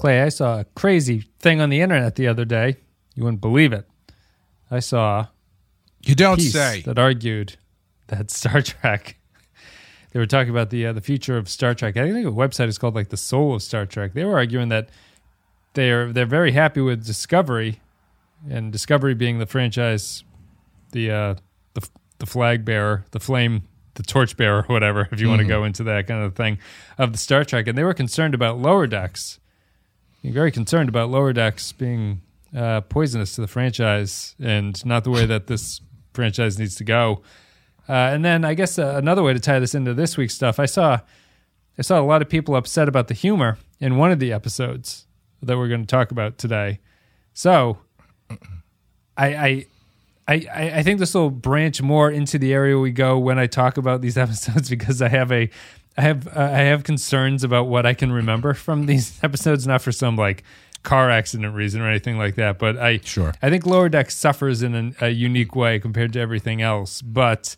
Clay, I saw a crazy thing on the internet the other day. You wouldn't believe it. I saw You don't say. that argued that Star Trek. They were talking about the uh, the future of Star Trek. I think the website is called like the soul of Star Trek. They were arguing that they're they're very happy with Discovery, and Discovery being the franchise, the uh, the the flag bearer, the flame, the torch bearer, whatever. If you want to go into that kind of thing of the Star Trek, and they were concerned about lower decks. Very concerned about lower decks being uh, poisonous to the franchise and not the way that this franchise needs to go. Uh, and then I guess uh, another way to tie this into this week's stuff, I saw I saw a lot of people upset about the humor in one of the episodes that we're going to talk about today. So I I, I I think this will branch more into the area we go when I talk about these episodes because I have a I have uh, I have concerns about what I can remember from these episodes, not for some like car accident reason or anything like that. But I Sure. I think Lower Deck suffers in an, a unique way compared to everything else. But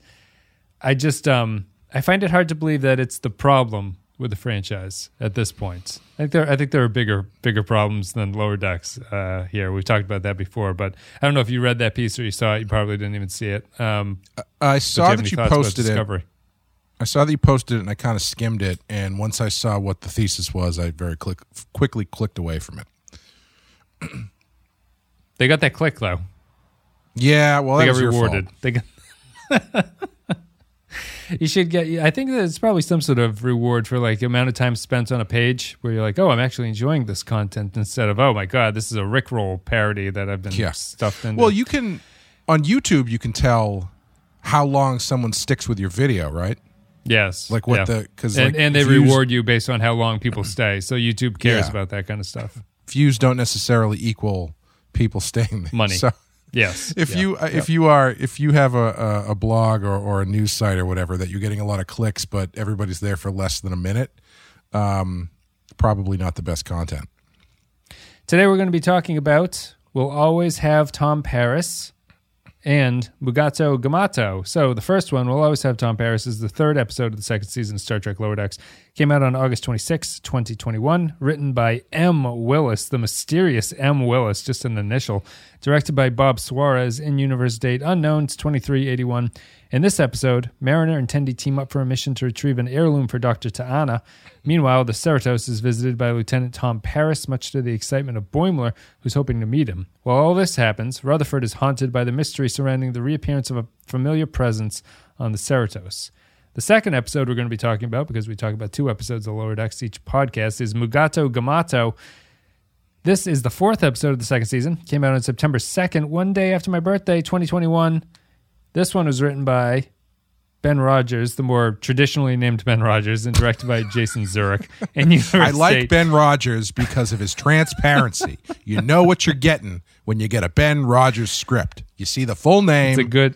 I just um I find it hard to believe that it's the problem with the franchise at this point. I think there I think there are bigger bigger problems than Lower Decks uh, here. We've talked about that before, but I don't know if you read that piece or you saw it. You probably didn't even see it. Um, I saw you that you posted it. I saw that you posted it, and I kind of skimmed it. And once I saw what the thesis was, I very click, quickly clicked away from it. They got that click though. Yeah, well, they that got rewarded. fault. They got. you should get. I think there's probably some sort of reward for like the amount of time spent on a page where you're like, oh, I'm actually enjoying this content instead of, oh my god, this is a Rickroll parody that I've been Yeah. stuffed in. Well, you can on YouTube you can tell how long someone sticks with your video, right? Yes, Like what yeah. the because and, like and they views, reward you based on how long people stay. So YouTube cares Yeah. about that kind of stuff. views don't necessarily equal people staying there. Money. So Yes. if Yeah. you uh, if you are if you have a, a, a blog or, or a news site or whatever that you're getting a lot of clicks, but everybody's there for less than a minute, um, probably not the best content. Today we're going to be talking about We'll Always Have Tom Paris and Mugato Gumato. So the first one, We'll Always Have Tom Paris, is the third episode of the second season of Star Trek Lower Decks. Came out on August 26, 2021. Written by M. Willis, the mysterious M. Willis, just an initial. Directed by Bob Suarez. In universe date unknown, it's 2381. In this episode, Mariner and Tendi team up for a mission to retrieve an heirloom for Dr. T'Ana. Meanwhile, the Cerritos is visited by Lieutenant Tom Paris, much to the excitement of Boimler, who's hoping to meet him. While all this happens, Rutherford is haunted by the mystery surrounding the reappearance of a familiar presence on the Cerritos. The second episode we're going to be talking about, because we talk about two episodes of Lower Decks each podcast, is Mugato Gumato. This is the fourth episode of the second season. Came out on September 2nd, one day after my birthday, 2021. This one was written by Ben Rogers, the more traditionally named Ben Rogers, and directed by Jason Zurek. And Universe I like Date- Ben Rogers because of his transparency. you know what you're getting when you get a Ben Rogers script. You see the full name. It's a good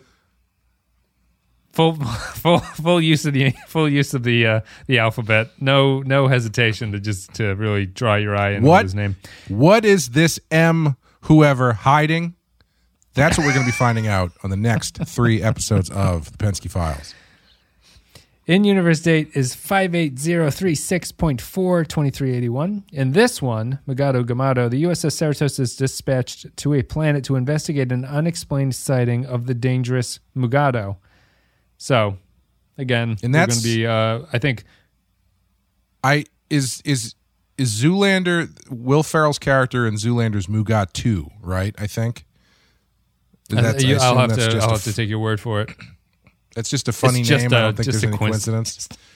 full full full use of the full use of the uh, the alphabet. No no hesitation to just to really draw your eye into What? his name. What is this M whoever hiding? That's what we're going to be finding out on the next three episodes of the Pensky Files. In universe date is 58036.42381. In this one, Mugato Gumato, the USS Cerritos is dispatched to a planet to investigate an unexplained sighting of the dangerous Mugato. So, again, And that's- going to be, uh, I think, I is is is Zoolander Will Ferrell's character in Zoolander's Mugatu, right? I think. That's- I I'll have to I'll have to take your word for it. That's just a funny It's just name. I don't think just there's a any coincidence. coincidence.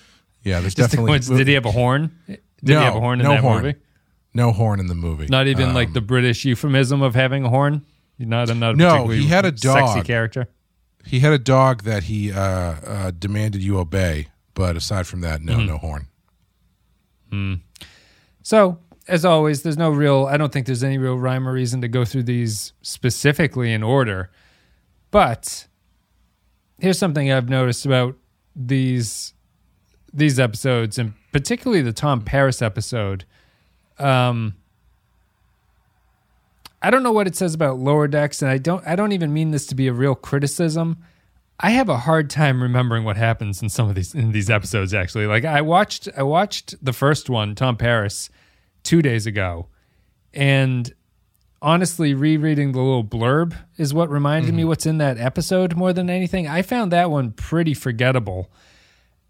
Yeah, there's Just a definitely. coincidence. Did he have a horn? Did no, he have a horn in no that horn. movie? No horn in the movie. Not even Um, like the British euphemism of having a horn. Not a not a No, particularly he had a sexy dog. character. He had a dog that he uh, uh, demanded you obey, but aside from that, Mm-hmm. no, no horn. So, as always, there's no real, I don't think there's any real rhyme or reason to go through these specifically in order. But here's something I've noticed about these these episodes, and particularly the Tom Paris episode. Um, I don't know what it says about lower decks, and I don't I don't even mean this to be a real criticism. I have a hard time remembering what happens in some of these in these episodes. Actually, like I watched I watched the first one, Tom Paris, two days ago, And honestly, rereading the little blurb is what reminded me mm-hmm. what's in that episode more than anything. I found that one pretty forgettable.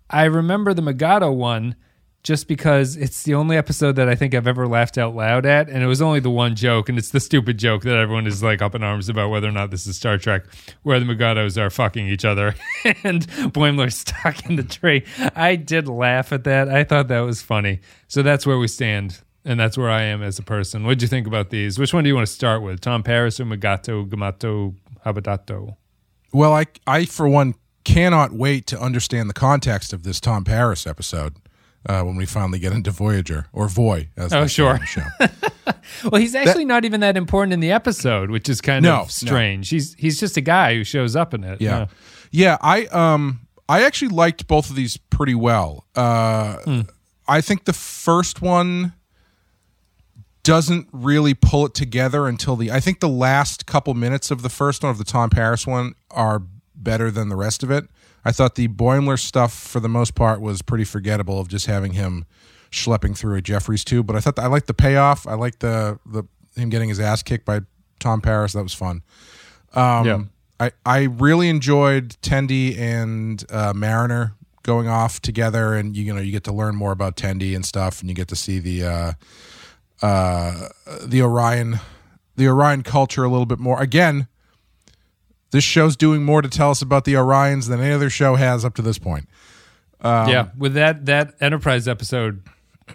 I remember the Mugato one just because it's the only episode that I think I've ever laughed out loud at, and it was only the one joke, and it's the stupid joke that everyone is like up in arms about whether or not this is Star Trek, where the Mugatos are fucking each other and Boimler's stuck in the tree. I did laugh at that. I thought that was funny. So that's where we stand, and that's where I am as a person. What do you think about these? Which one do you want to start with? Tom Paris or Mugato, Gumato, Habatato? Well, I, I for one cannot wait to understand the context of this Tom Paris episode uh, when we finally get into Voyager or Voy. As Oh, sure. Well, he's actually not even that important in the episode, which is kind No, no. of strange. He's he's just a guy who shows up in it. Yeah, yeah. I um I actually liked both of these pretty well. Uh, Hmm. I think the first one doesn't really pull it together until the. I think the last couple minutes of the first one of the Tom Paris one are better than the rest of it. I thought the Boimler stuff for the most part was pretty forgettable of just having him schlepping through a Jefferies tube. But I thought I liked the payoff. I liked the the him getting his ass kicked by Tom Paris. That was fun. Um, Yeah. I, I really enjoyed Tendi and uh, Mariner going off together, and you, you know you get to learn more about Tendi and stuff, and you get to see the uh, uh, the Orion the Orion culture a little bit more. Again, this show's doing more to tell us about the Orions than any other show has up to this point. Um, yeah. With that that Enterprise episode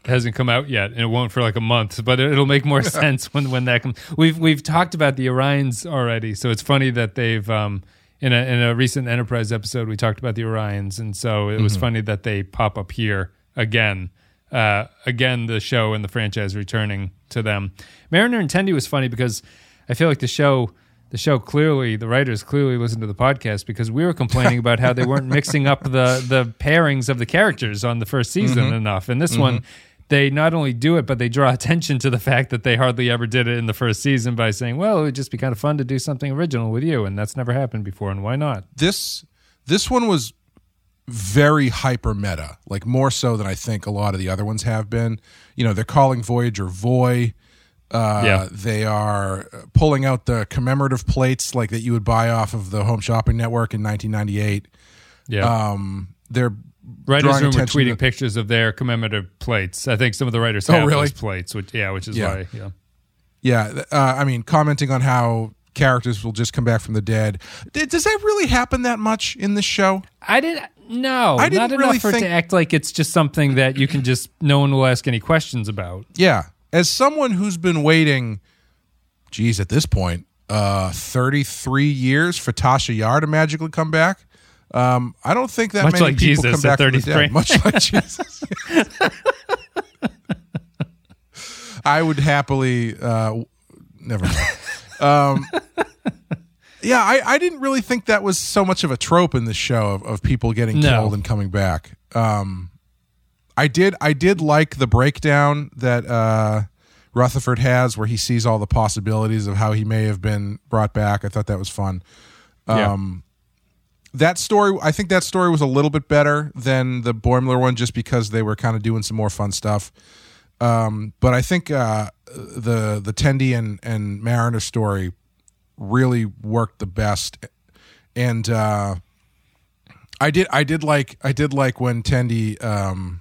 hasn't come out yet, and it won't for like a month. But it- it'll make more sense when when that comes. We've we've talked about the Orions already, so it's funny that they've um in a in a recent Enterprise episode we talked about the Orions, and so it was Mm-hmm. funny that they pop up here again. Uh, again, the show and the franchise returning to them. Mariner and Tendi was funny because I feel like the show the show clearly the writers clearly listened to the podcast because we were complaining about how they weren't mixing up the the pairings of the characters on the first season enough. And this one they not only do it but they draw attention to the fact that they hardly ever did it in the first season by saying well it would just be kind of fun to do something original with you. And that's never happened before. And why not? This this one was very hyper meta, like more so than I think a lot of the other ones have been. You know, they're calling Voyager Voy. Uh, Yeah. They are pulling out the commemorative plates like that you would buy off of the Home Shopping Network in 1998. yeah Um, they're writers room were tweeting to- pictures of their commemorative plates i think some of the writers Oh, have really? those plates which yeah which is Yeah. why yeah Yeah, uh, I mean, commenting on how characters will just come back from the dead. D- Does that really happen that much in this show? I didn't. No, I didn't not really enough for it think- to act like it's just something that you can just no one will ask any questions about. Yeah, as someone who's been waiting, geez, at this point, uh, 33 years for Tasha Yar to magically come back. Um, I don't think that Much many like people Jesus come at back from the 33. dead. Much like Jesus. I would happily. Uh, never mind. Um, yeah, I, I didn't really think that was so much of a trope in this show of, of people getting No. killed and coming back. Um, I did I did like the breakdown that uh, Rutherford has where he sees all the possibilities of how he may have been brought back. I thought that was fun. Um, that story I think that story was a little bit better than the Boimler one just because they were kind of doing some more fun stuff. Um, but I think uh, the the Tendi and and Mariner story really worked the best, and uh, I did I did like I did like when Tendi um,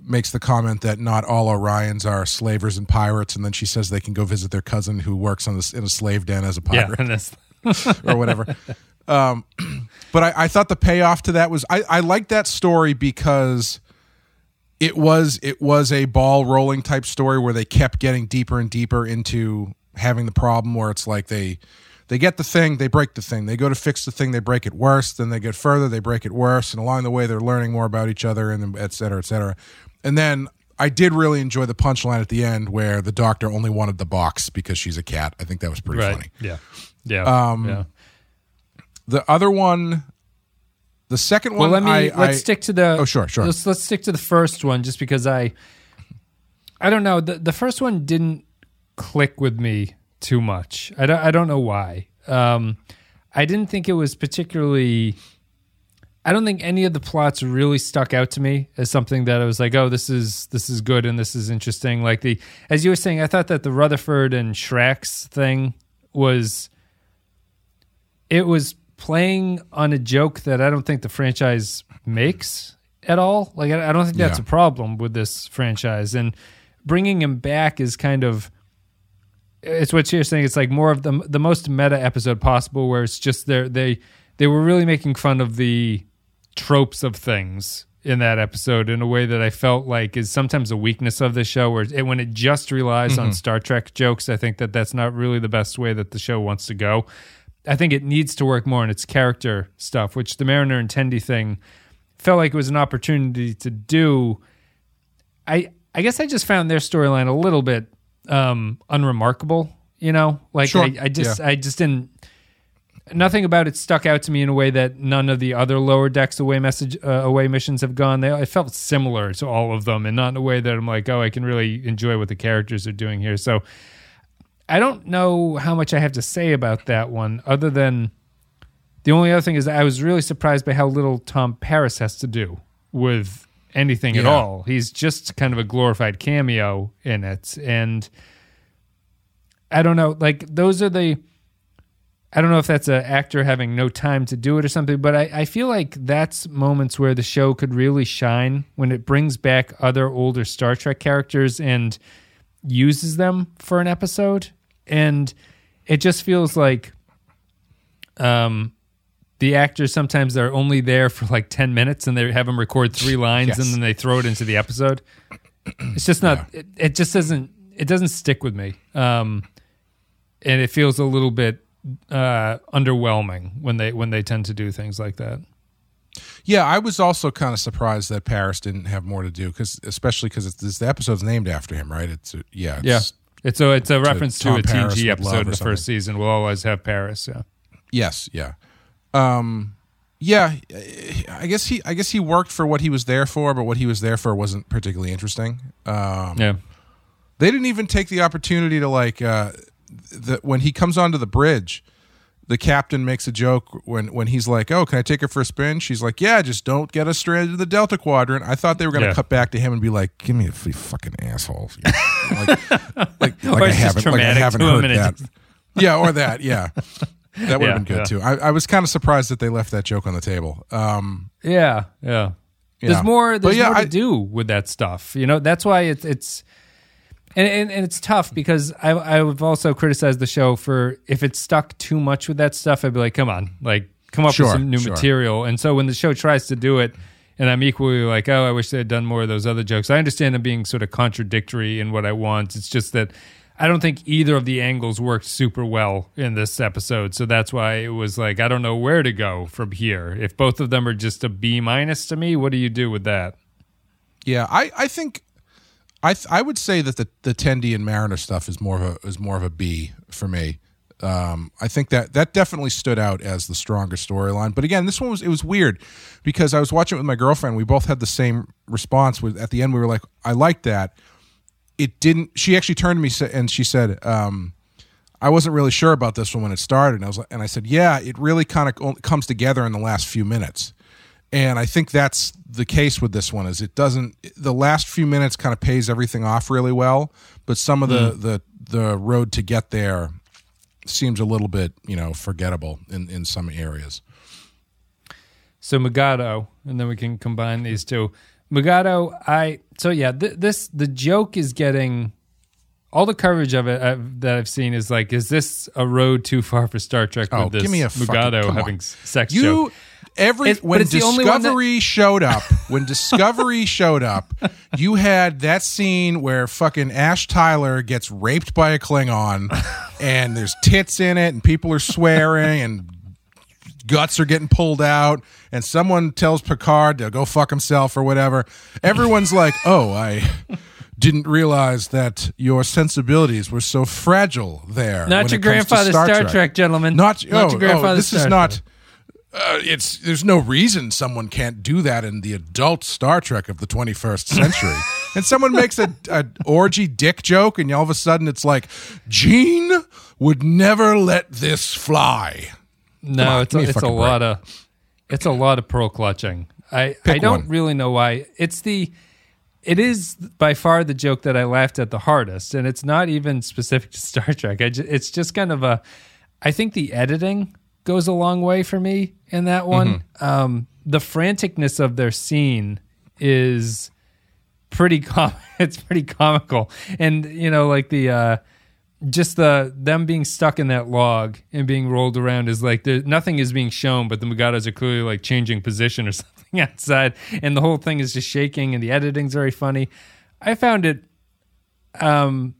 makes the comment that not all Orions are slavers and pirates, and then she says they can go visit their cousin who works on this in a slave den as a pirate that's, or whatever. um, but I, I thought the payoff to that was I, I liked that story because it was it was a ball rolling type story where they kept getting deeper and deeper into having the problem where it's like they they get the thing they break the thing they go to fix the thing they break it worse then they get further they break it worse and along the way they're learning more about each other and et cetera et cetera and then I did really enjoy the punchline at the end where the doctor only wanted the box because she's a cat. I think that was pretty right. funny. Yeah, yeah, Um, yeah. The other one, the second Well, one, let me I, let's I- stick to the. Oh, sure, sure. Let's let's stick to the first one, just because I, I don't know. The the first one didn't click with me too much. I don't I don't know why. Um, I didn't think it was particularly. I don't think any of the plots really stuck out to me as something that I was like, oh, this is this is good and this is interesting. Like the as you were saying, I thought that the Rutherford and Shrek's thing was it was playing on a joke that I don't think the franchise makes at all. Like I, I don't think that's Yeah. a problem with this franchise, and bringing him back is kind of it's what you're saying. It's like more of the the most meta episode possible, where it's just they they they were really making fun of the tropes of things in that episode in a way that I felt like is sometimes a weakness of the show, where it, when it just relies on mm-hmm. Star Trek jokes, I think that that's not really the best way that the show wants to go. I think it needs to work more on its character stuff, which the Mariner and Tendi thing felt like it was an opportunity to do. I I guess I just found their storyline a little bit um unremarkable, you know? Like Sure. I, I just I just didn't nothing about it stuck out to me in a way that none of the other lower decks away message uh, away missions have gone. They I felt similar to all of them and not in a way that I'm like, "Oh, I can really enjoy what the characters are doing here." So I don't know how much I have to say about that one other than the only other thing is I was really surprised by how little Tom Paris has to do with anything at all. He's just kind of a glorified cameo in it. And I don't know, like those are the I don't know if that's an actor having no time to do it or something, but I, I feel like that's moments where the show could really shine when it brings back other older Star Trek characters and uses them for an episode. And it just feels like um, the actors sometimes are only there for like 10 minutes and they have them record three lines Yes. and then they throw it into the episode. It's just not, it, it just doesn't, it doesn't stick with me. Um, and it feels a little bit uh, underwhelming when they when they tend to do things like that. Yeah, I was also kind of surprised that Paris didn't have more to do because, especially because it's this the episode's named after him, right? It's uh, yeah, it's, it's a it's a reference to, Tom a Paris TG episode in the first season. We'll always have Paris. Yeah, Yes, yeah. Um yeah, I guess he I guess he worked for what he was there for, but what he was there for wasn't particularly interesting. Um yeah, they didn't even take the opportunity to like uh the when he comes onto the bridge, the captain makes a joke when when he's like, "Oh, can I take her for a spin?" She's like, "Yeah, just don't get us stranded in the Delta Quadrant." I thought they were going to Yeah. cut back to him and be like, "Give me a you fucking asshole." like, like, like I haven't, like I haven't heard that. just- yeah, or that. Yeah, that would Yeah, have been good yeah. too. I, I was kind of surprised that they left that joke on the table. Um, yeah, yeah. yeah. There's more. There's yeah, more to I- do with that stuff. You know, that's why it's it's. And, and, and it's tough because I I've also criticized the show for if it stuck too much with that stuff. I'd be like, come on, like come up Sure, with some new sure. material. And so when the show tries to do it, and I'm equally like, oh, I wish they had done more of those other jokes. I understand them being sort of contradictory in what I want. It's just that I don't think either of the angles worked super well in this episode. So that's why it was like, I don't know where to go from here. If both of them are just a B minus to me, what do you do with that? Yeah, I, I think I th- I would say that the the Tendi and Mariner stuff is more of a is more of a B for me. Um, I think that that definitely stood out as the stronger storyline. But again, this one was it was weird because I was watching it with my girlfriend. We both had the same response. With at the end, we were like, "I like that." It didn't. She actually turned to me and she said, um, "I wasn't really sure about this one when it started." And I was like, and I said, "Yeah, it really kind of comes together in the last few minutes." And I think that's the case with this one. Is it doesn't the last few minutes kind of pays everything off really well, but some of the the the road to get there seems a little bit you know forgettable in in some areas. So Mugato, and then we can combine these two. Mugato, I so yeah, th- this the joke is getting all the coverage of it uh, that I've seen is like, is this a road too far for Star Trek Oh, with this give me a fucking- Mugato on. having sex You joke? Every It's- when it's the only one that- Discovery showed up, when Discovery showed up, you had that scene where fucking Ash Tyler gets raped by a Klingon, and there's tits in it, and people are swearing, and guts are getting pulled out, and someone tells Picard to go fuck himself or whatever. Everyone's like, "Oh, I." Didn't realize that your sensibilities were so fragile there. Not your to grandfather's Star, Trek. gentlemen. Not, Not oh, your grandfather's oh, this Star is Trek. Not. Uh, it's there's no reason someone can't do that in the adult Star Trek of the 21st century. and someone makes a, a orgy dick joke, and all of a sudden it's like, Gene would never let this fly. No, on, it's a, me a it's a fucking lot of it's a lot of pearl clutching. I I don't one. really know why. It's the it is by far the joke that I laughed at the hardest, and it's not even specific to Star Trek. I ju- it's just kind of a. I think the editing goes a long way for me in that one. Um, the franticness of their scene is pretty com- it's pretty comical. And you know like the uh just the them being stuck in that log and being rolled around is like there nothing is being shown but the Mugatos are clearly like changing position or something outside. And the whole thing is just shaking and the editing's very funny. I found it um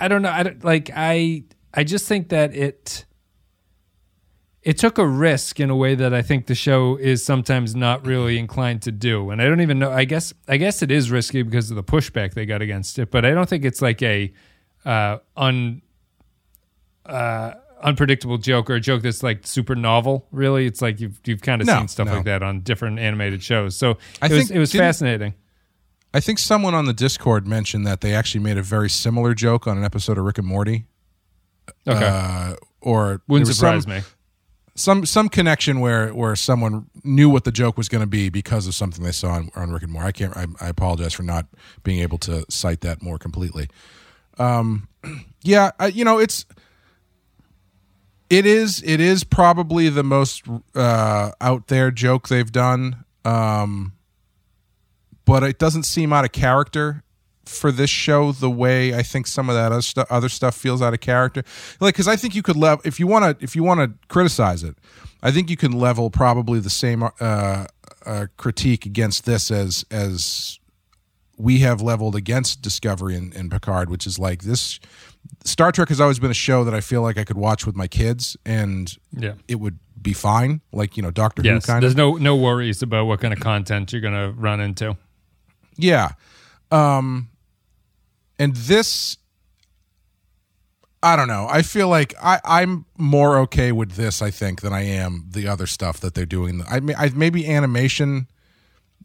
i don't know i don't like i i just think that it it took a risk in a way that I think the show is sometimes not really inclined to do. And I don't even know. I guess I guess it is risky because of the pushback they got against it. But I don't think it's like a uh, un uh, unpredictable joke or a joke that's like super novel. Really, it's like you've you've kind of No, seen stuff no. like that on different animated shows. So I it was think- it was fascinating. I think someone on the Discord mentioned that they actually made a very similar joke on an episode of Rick and Morty. Okay, Uh, or wouldn't surprise some, me. Some some connection where where someone knew what the joke was going to be because of something they saw on, on Rick and Morty. I can't. I, I apologize for not being able to cite that more completely. Um, yeah, I, you know it's it is it is probably the most uh, out there joke they've done. Um, but it doesn't seem out of character for this show the way I think some of that other, stu- other stuff feels out of character. Like, because I think you could level if you want to if you want to criticize it, I think you can level probably the same uh, uh, critique against this as as we have leveled against Discovery and, and Picard, which is like this. Star Trek has always been a show that I feel like I could watch with my kids and Yeah. it would be fine. Like you know, Doctor Who kind there's of. no no worries about what kind of content you're going to run into. Yeah. Um and this I don't know. I feel like I, I'm more okay with this, I think, than I am the other stuff that they're doing. I, may- I maybe animation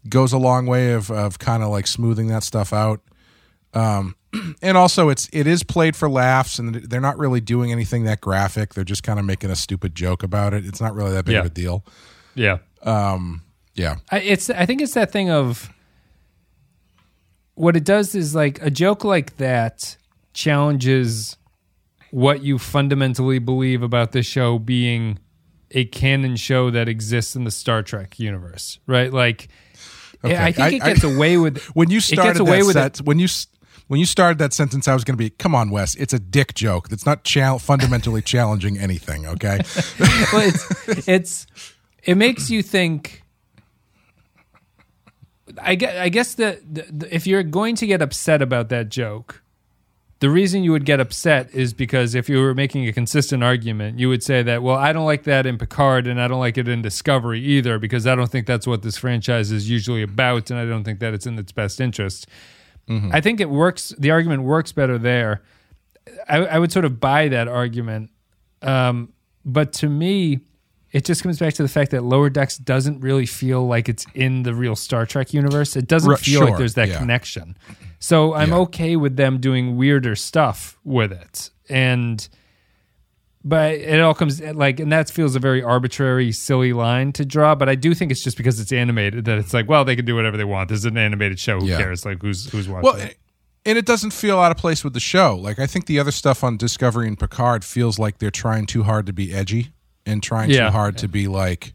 goes a long way of, of kind of like smoothing that stuff out. Um, and also it's it is played for laughs, and they're not really doing anything that graphic. They're just kind of making a stupid joke about it. It's not really that big Yeah. of a deal. Yeah. um Yeah, I, it's I think it's that thing of what it does is like a joke like that challenges what you fundamentally believe about the show being a canon show that exists in the Star Trek universe, right? Like Okay. I think I- it I- gets away with when you it started gets away that with set, it. when you when you started that sentence, I was going to be, "Come on, Wes, it's a dick joke. That's not chal- fundamentally challenging anything." Okay, well, it's it's it makes you think. I guess, I guess that if you're going to get upset about that joke, the reason you would get upset is because if you were making a consistent argument, you would say that, well, I don't like that in Picard and I don't like it in Discovery either because I don't think that's what this franchise is usually about and I don't think that it's in its best interest. I think it works. The argument works better there. I, I would sort of buy that argument. Um, but to me, it just comes back to the fact that Lower Decks doesn't really feel like it's in the real Star Trek universe. It doesn't Right, feel like there's that yeah. connection. So I'm Yeah. okay with them doing weirder stuff with it. And but it all comes like and that feels a very arbitrary silly line to draw but i do think it's just because it's animated that it's like well they can do whatever they want this is an animated show who Yeah. cares like who's who's watching well, it and it doesn't feel out of place with the show. Like I think the other stuff on Discovery and Picard feels like they're trying too hard to be edgy and trying Yeah. too hard to be like,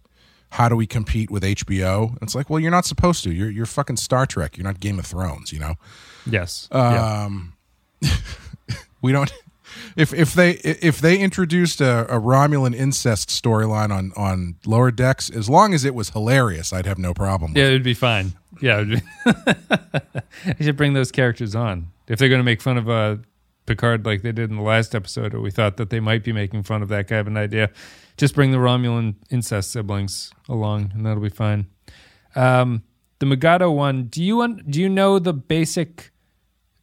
how do we compete with HBO? It's like, well, you're not supposed to. You're you're fucking Star Trek. You're not Game of Thrones. You know. yes yeah. Um, we don't. If if they if they introduced a, a Romulan incest storyline on on lower decks, as long as it was hilarious, I'd have no problem. Yeah, it. it'd be fine. Yeah, it'd be I should bring those characters on if they're going to make fun of uh, Picard like they did in the last episode, or we thought that they might be making fun of that kind of an idea. Just bring the Romulan incest siblings along, and that'll be fine. Um, the Mugato one. Do you un- do you know the basic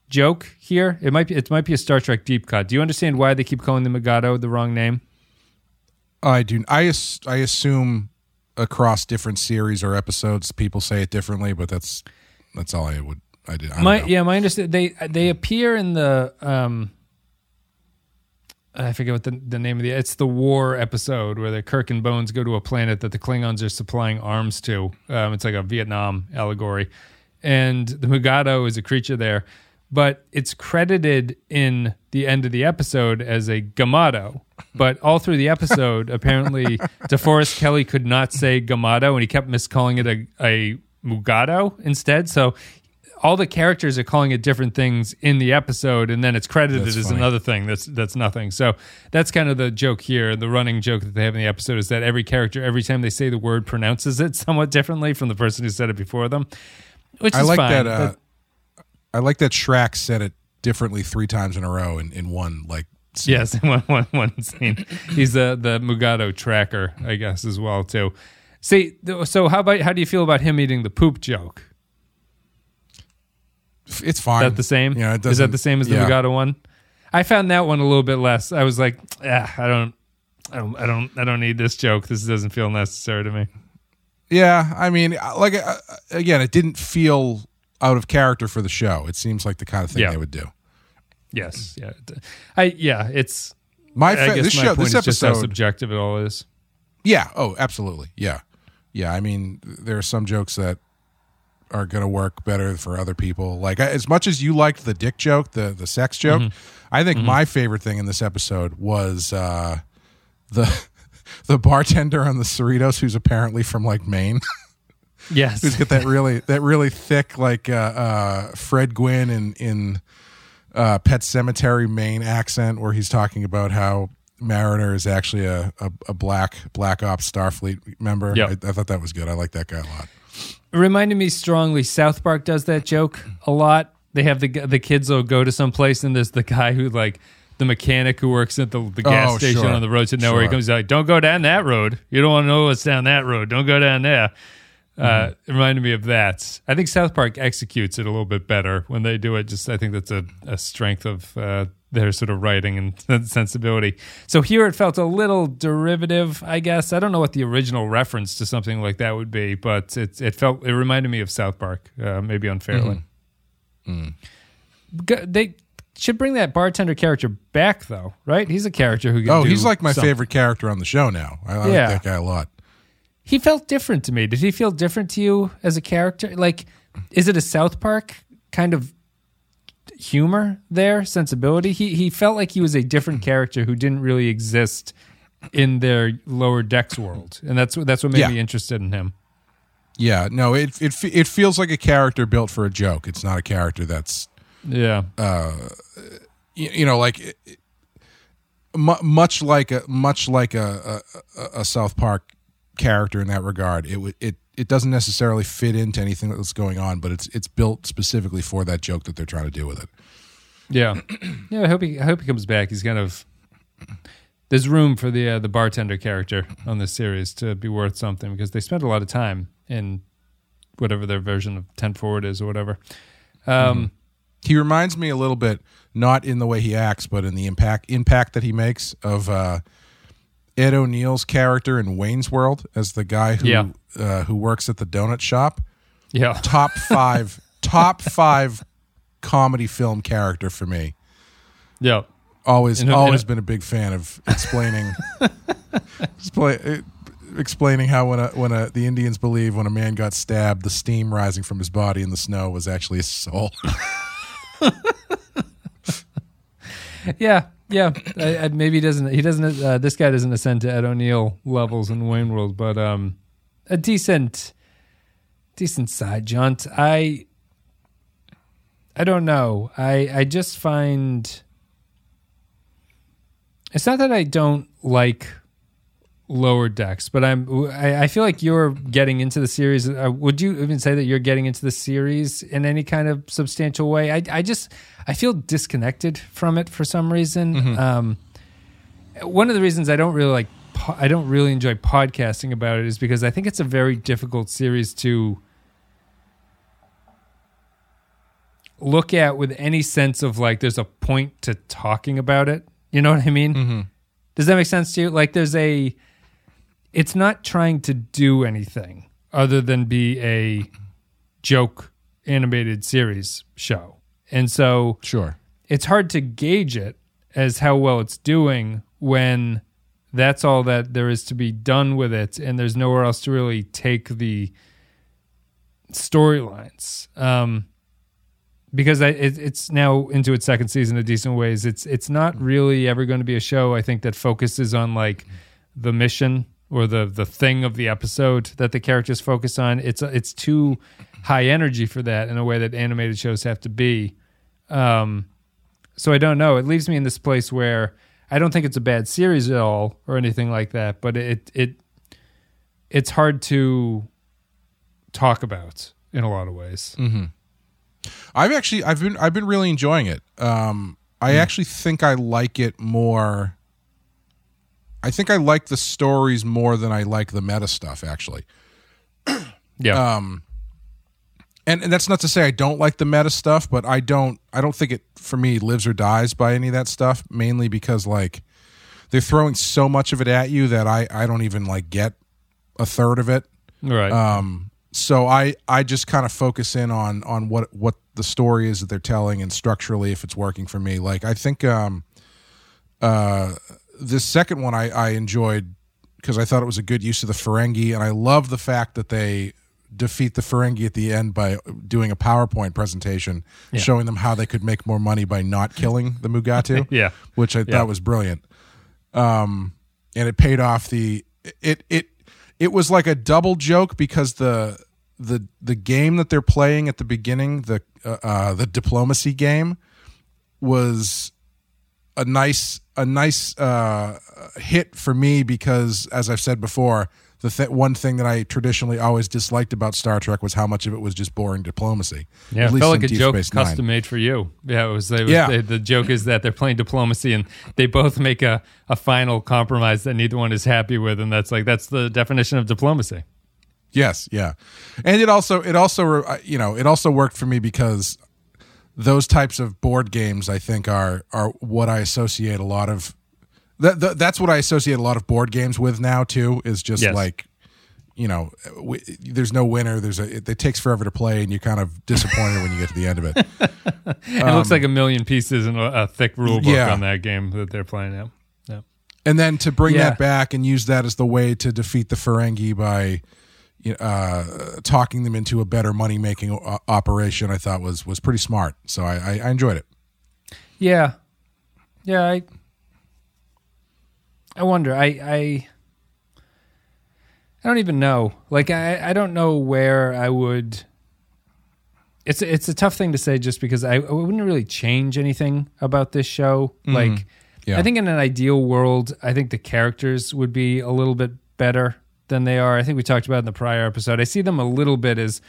joke here? It might be it might be a Star Trek deep cut. Do you understand why they keep calling the Mugato the wrong name? I do. I as- I assume across different series or episodes, people say it differently, but that's that's all I would. I did. I my know. yeah, my understand they they appear in the um I forget what the, the name of the it's the war episode where the Kirk and Bones go to a planet that the Klingons are supplying arms to. Um, it's like a Vietnam allegory, and the Mugato is a creature there, but it's credited in the end of the episode as a Gumato. But all through the episode, apparently DeForest Kelley could not say Gumato, and he kept miscalling it a, a Mugato instead. So all the characters are calling it different things in the episode, and then it's credited That's as funny. another thing that's that's nothing. So that's kind of the joke here. The running joke that they have in the episode is that every character, every time they say the word, pronounces it somewhat differently from the person who said it before them. Which I is like fine, that. Uh, but- I like that Shrek said it differently three times in a row in, in one like. scene. Yes, one, one, one scene. He's the the Mugato tracker, I guess, as well too. See, so how about how do you feel about him eating the poop joke? It's fine. Is that the same? Yeah, it is that doesn't- Is that the same as the yeah. One? I found that one a little bit less. I was like, ah, I don't, I don't, I don't, I don't need this joke. This doesn't feel necessary to me. Yeah, I mean, uh, like uh, again, it didn't feel out of character for the show. It seems like the kind of thing Yeah. they would do. Yes, yeah, I yeah, it's. My I fa- guess this my show, point this is just how subjective it all is. yeah. Oh, absolutely. Yeah, yeah. I mean, there are some jokes that are going to work better for other people. Like as much as you liked the dick joke, the the sex joke, Mm-hmm. I think my favorite thing in this episode was uh, the the bartender on the Cerritos, who's apparently from like Maine. Yes, who's got that really that really thick like uh, uh, Fred Gwynne in in uh, Pet Sematary Maine accent, where he's talking about how Mariner is actually a, a, a black Black Ops Starfleet member. Yep. I, I thought that was good. I like that guy a lot. It reminded me strongly. South Park does that joke a lot. They have the the kids will go to some place and there's the guy who like the mechanic who works at the, the gas Oh, station sure. on the road to nowhere. He Sure. comes like, "Don't go down that road. You don't want to know what's down that road. Don't go down there." Uh, Mm-hmm. it reminded me of that. I think South Park executes it a little bit better when they do it. Just I think that's a, a strength of uh, their sort of writing and sensibility. So here it felt a little derivative, I guess. I don't know what the original reference to something like that would be, but it it felt it reminded me of South Park, uh, maybe unfairly. G- They should bring that bartender character back, though, right? He's a character who can. Oh, he's like my something. favorite character on the show now. I, I Yeah. like that guy a lot. He felt different to me. Did he feel different to you as a character? Like, is it a South Park kind of humor there, sensibility? He he felt like he was a different mm-hmm. character who didn't really exist in their lower decks world, and that's what that's what made Yeah. me interested in him. Yeah, no, it it it feels like a character built for a joke. It's not a character that's Yeah, uh, you, you know like it- it- much like a much like a, a a South Park character in that regard. It would it it doesn't necessarily fit into anything that's going on, but it's it's built specifically for that joke that they're trying to do with it. yeah, yeah. I hope he I hope he comes back. He's kind of there's room for the uh, the bartender character on this series to be worth something because they spent a lot of time in whatever their version of Ten Forward is or whatever. Um, He reminds me a little bit, not in the way he acts, but in the impact impact that he makes of uh, Ed O'Neill's character in Wayne's World as the guy who Yeah. uh, who works at the donut shop. Yeah, Top five, top five comedy film character for me. yeah. Always, always been a big fan of explaining, expla- uh, explaining how when a when a the Indians believe when a man got stabbed, the steam rising from his body in the snow was actually his soul. Yeah, yeah. I, I, maybe he doesn't. He doesn't. Uh, this guy doesn't ascend to Ed O'Neill levels in Wayne World, but um, a decent, decent side jaunt. I, I don't know. I I just find it's not that I don't like lower decks, but I'm. I, I feel like you're getting into the series. Uh, would you even say that you're getting into the series in any kind of substantial way? I I just I feel disconnected from it for some reason. Um, one of the reasons I don't really like po- I don't really enjoy podcasting about it is because I think it's a very difficult series to look at with any sense of like there's a point to talking about it. You know what I mean? Does that make sense to you? Like there's a it's not trying to do anything other than be a joke animated series show. And so Sure. it's hard to gauge it as how well it's doing when that's all that there is to be done with it and there's nowhere else to really take the storylines um because I, it, it's now into its second season in decent ways it's it's not really ever going to be a show i think that focuses on like the mission or the the thing of the episode that the characters focus on it's it's too high energy for that in a way that animated shows have to be um so i don't know it leaves me in this place where i don't think it's a bad series at all or anything like that but it it it's hard to talk about in a lot of ways I've actually I've been I've been really enjoying it. Um, I actually think I like it more. I think I like the stories more than I like the meta stuff. Actually, yeah and and that's not to say I don't like the meta stuff, but I don't I don't think it for me lives or dies by any of that stuff. Mainly because like they're throwing so much of it at you that I I don't even like get a third of it. right Um, so I I just kind of focus in on on what what the story is that they're telling and structurally if it's working for me. Like I think um uh this second one I I enjoyed because I thought it was a good use of the Ferengi and I love the fact that they defeat the Ferengi at the end by doing a PowerPoint presentation showing them how they could make more money by not killing the Mugato yeah which I Yeah. thought was brilliant. Um, and it paid off the it it it was like a double joke because the the the game that they're playing at the beginning the uh, uh, the diplomacy game was a nice a nice uh, hit for me because as I've said before the th- one thing that I traditionally always disliked about Star Trek was how much of it was just boring diplomacy. Yeah, At it least felt like a Deep joke Space Nine. custom made for you. Yeah, it was. It was Yeah. they- the joke is that they're playing diplomacy and they both make a, a final compromise that neither one is happy with, and that's like that's the definition of diplomacy. Yes, yeah, and it also it also uh, you know it also worked for me because those types of board games I think are are what I associate a lot of that, that that's what I associate a lot of board games with now too is just Yes. like you know w- there's no winner there's a it, it takes forever to play and you're kind of disappointed when you get to the end of it And it looks like a million pieces and a, a thick rule book Um, yeah. on that game that they're playing now. Yeah. and then to bring Yeah. that back and use that as the way to defeat the Ferengi by uh, talking them into a better money making uh, operation I thought was was pretty smart so I, I, I enjoyed it Yeah. Yeah, I I wonder. I I I don't even know. Like I I don't know where I would it's it's a tough thing to say just because I, I wouldn't really change anything about this show. Like Yeah. I think in an ideal world, I think the characters would be a little bit better than they are. I think we talked about in the prior episode. I see them a little bit as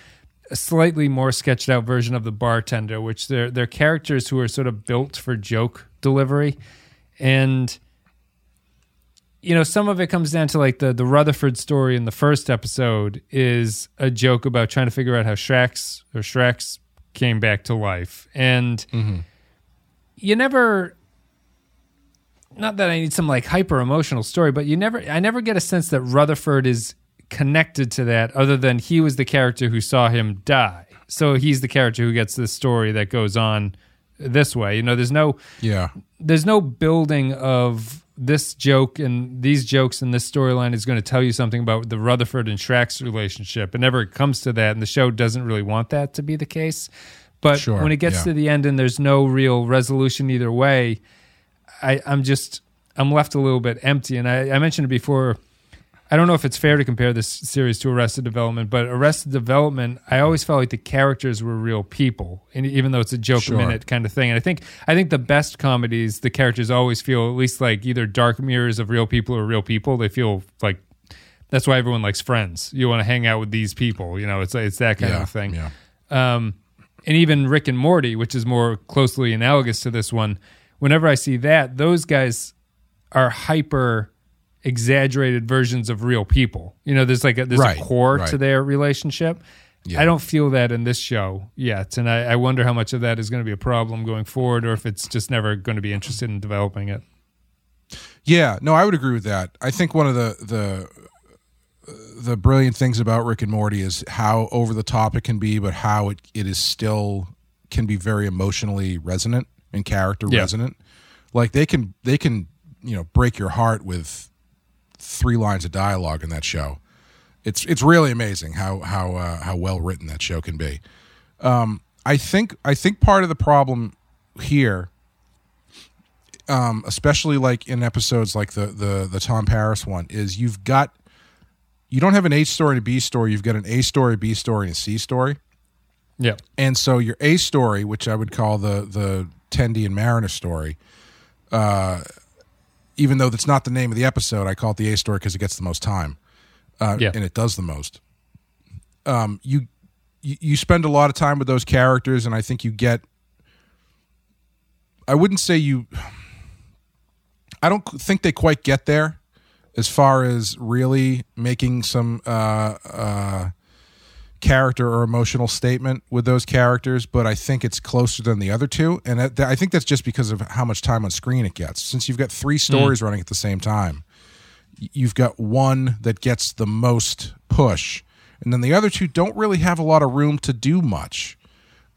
a slightly more sketched out version of the bartender, which they're they're characters who are sort of built for joke delivery, and you know some of it comes down to like the the Rutherford story in the first episode is a joke about trying to figure out how Shrex or Shrex came back to life, and mm-hmm. you never not that I need some like hyper emotional story, but you never I never get a sense that Rutherford is connected to that other than he was the character who saw him die. So he's the character who gets this story that goes on this way. You know, there's no yeah there's no building of this joke and these jokes and this storyline is going to tell you something about the Rutherford and Shrax relationship. It never comes to that, and the show doesn't really want that to be the case. But Sure, when it gets yeah. to the end and there's no real resolution either way, I, I'm just I'm left a little bit empty. And I, I mentioned it before. I don't know if it's fair to compare this series to Arrested Development, but Arrested Development, I always felt like the characters were real people, and even though it's a joke Sure. a minute kind of thing. And I think I think the best comedies, the characters always feel at least like either dark mirrors of real people or real people. They feel like that's why everyone likes Friends. You want to hang out with these people. You know, it's it's that kind yeah of thing yeah um, and even Rick and Morty, which is more closely analogous to this one. Whenever I see that, those guys are hyper exaggerated versions of real people. You know, there's like a, there's Right, a core right. to their relationship. Yeah. I don't feel that in this show yet, and I, I wonder how much of that is going to be a problem going forward, or if it's just never going to be interested in developing it. Yeah, no, I would agree with that. I think one of the the the brilliant things about Rick and Morty is how over the top it can be, but how it, it is still can be very emotionally resonant and character Yeah. resonant. Like they can they can you know break your heart with three lines of dialogue in that show. It's it's really amazing how how uh, how well written that show can be. Um, I think I think part of the problem here, um, especially like in episodes like the the the Tom Paris one, is you've got you don't have an A story and a B story. You've got an A story, B story, and a C story. Yeah. And so your A story, which I would call the the Tendi and Mariner story, uh, even though that's not the name of the episode, I call it the A story because it gets the most time, uh, Yeah. and it does the most. Um, you you you spend a lot of time with those characters, and I think you get. I wouldn't say you. I don't think they quite get there, as far as really making some uh, uh, character or emotional statement with those characters, but I think it's closer than the other two, and I think that's just because of how much time on screen it gets. Since you've got three stories running at the same time, you've got one that gets the most push, and then the other two don't really have a lot of room to do much.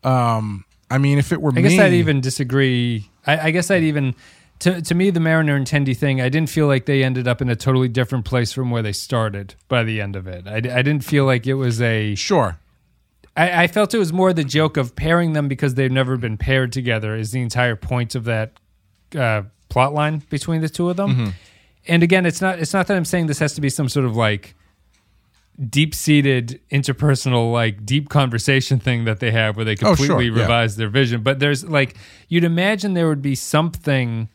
Um, I mean, if it were me. I guess me, I'd even disagree. I, I guess I'd even to to me the Mariner and Tendi thing. I didn't feel like they ended up in a totally different place from where they started by the end of it. I, I didn't feel like it was a. sure, I, I felt it was more the joke of pairing them because they've never been paired together. Is the entire point of that uh, plot line between the two of them. Mm-hmm. And again, it's not it's not that I'm saying this has to be some sort of like deep seated interpersonal like deep conversation thing that they have where they Oh, completely sure, yeah. revise their vision. But there's like you'd imagine there would be something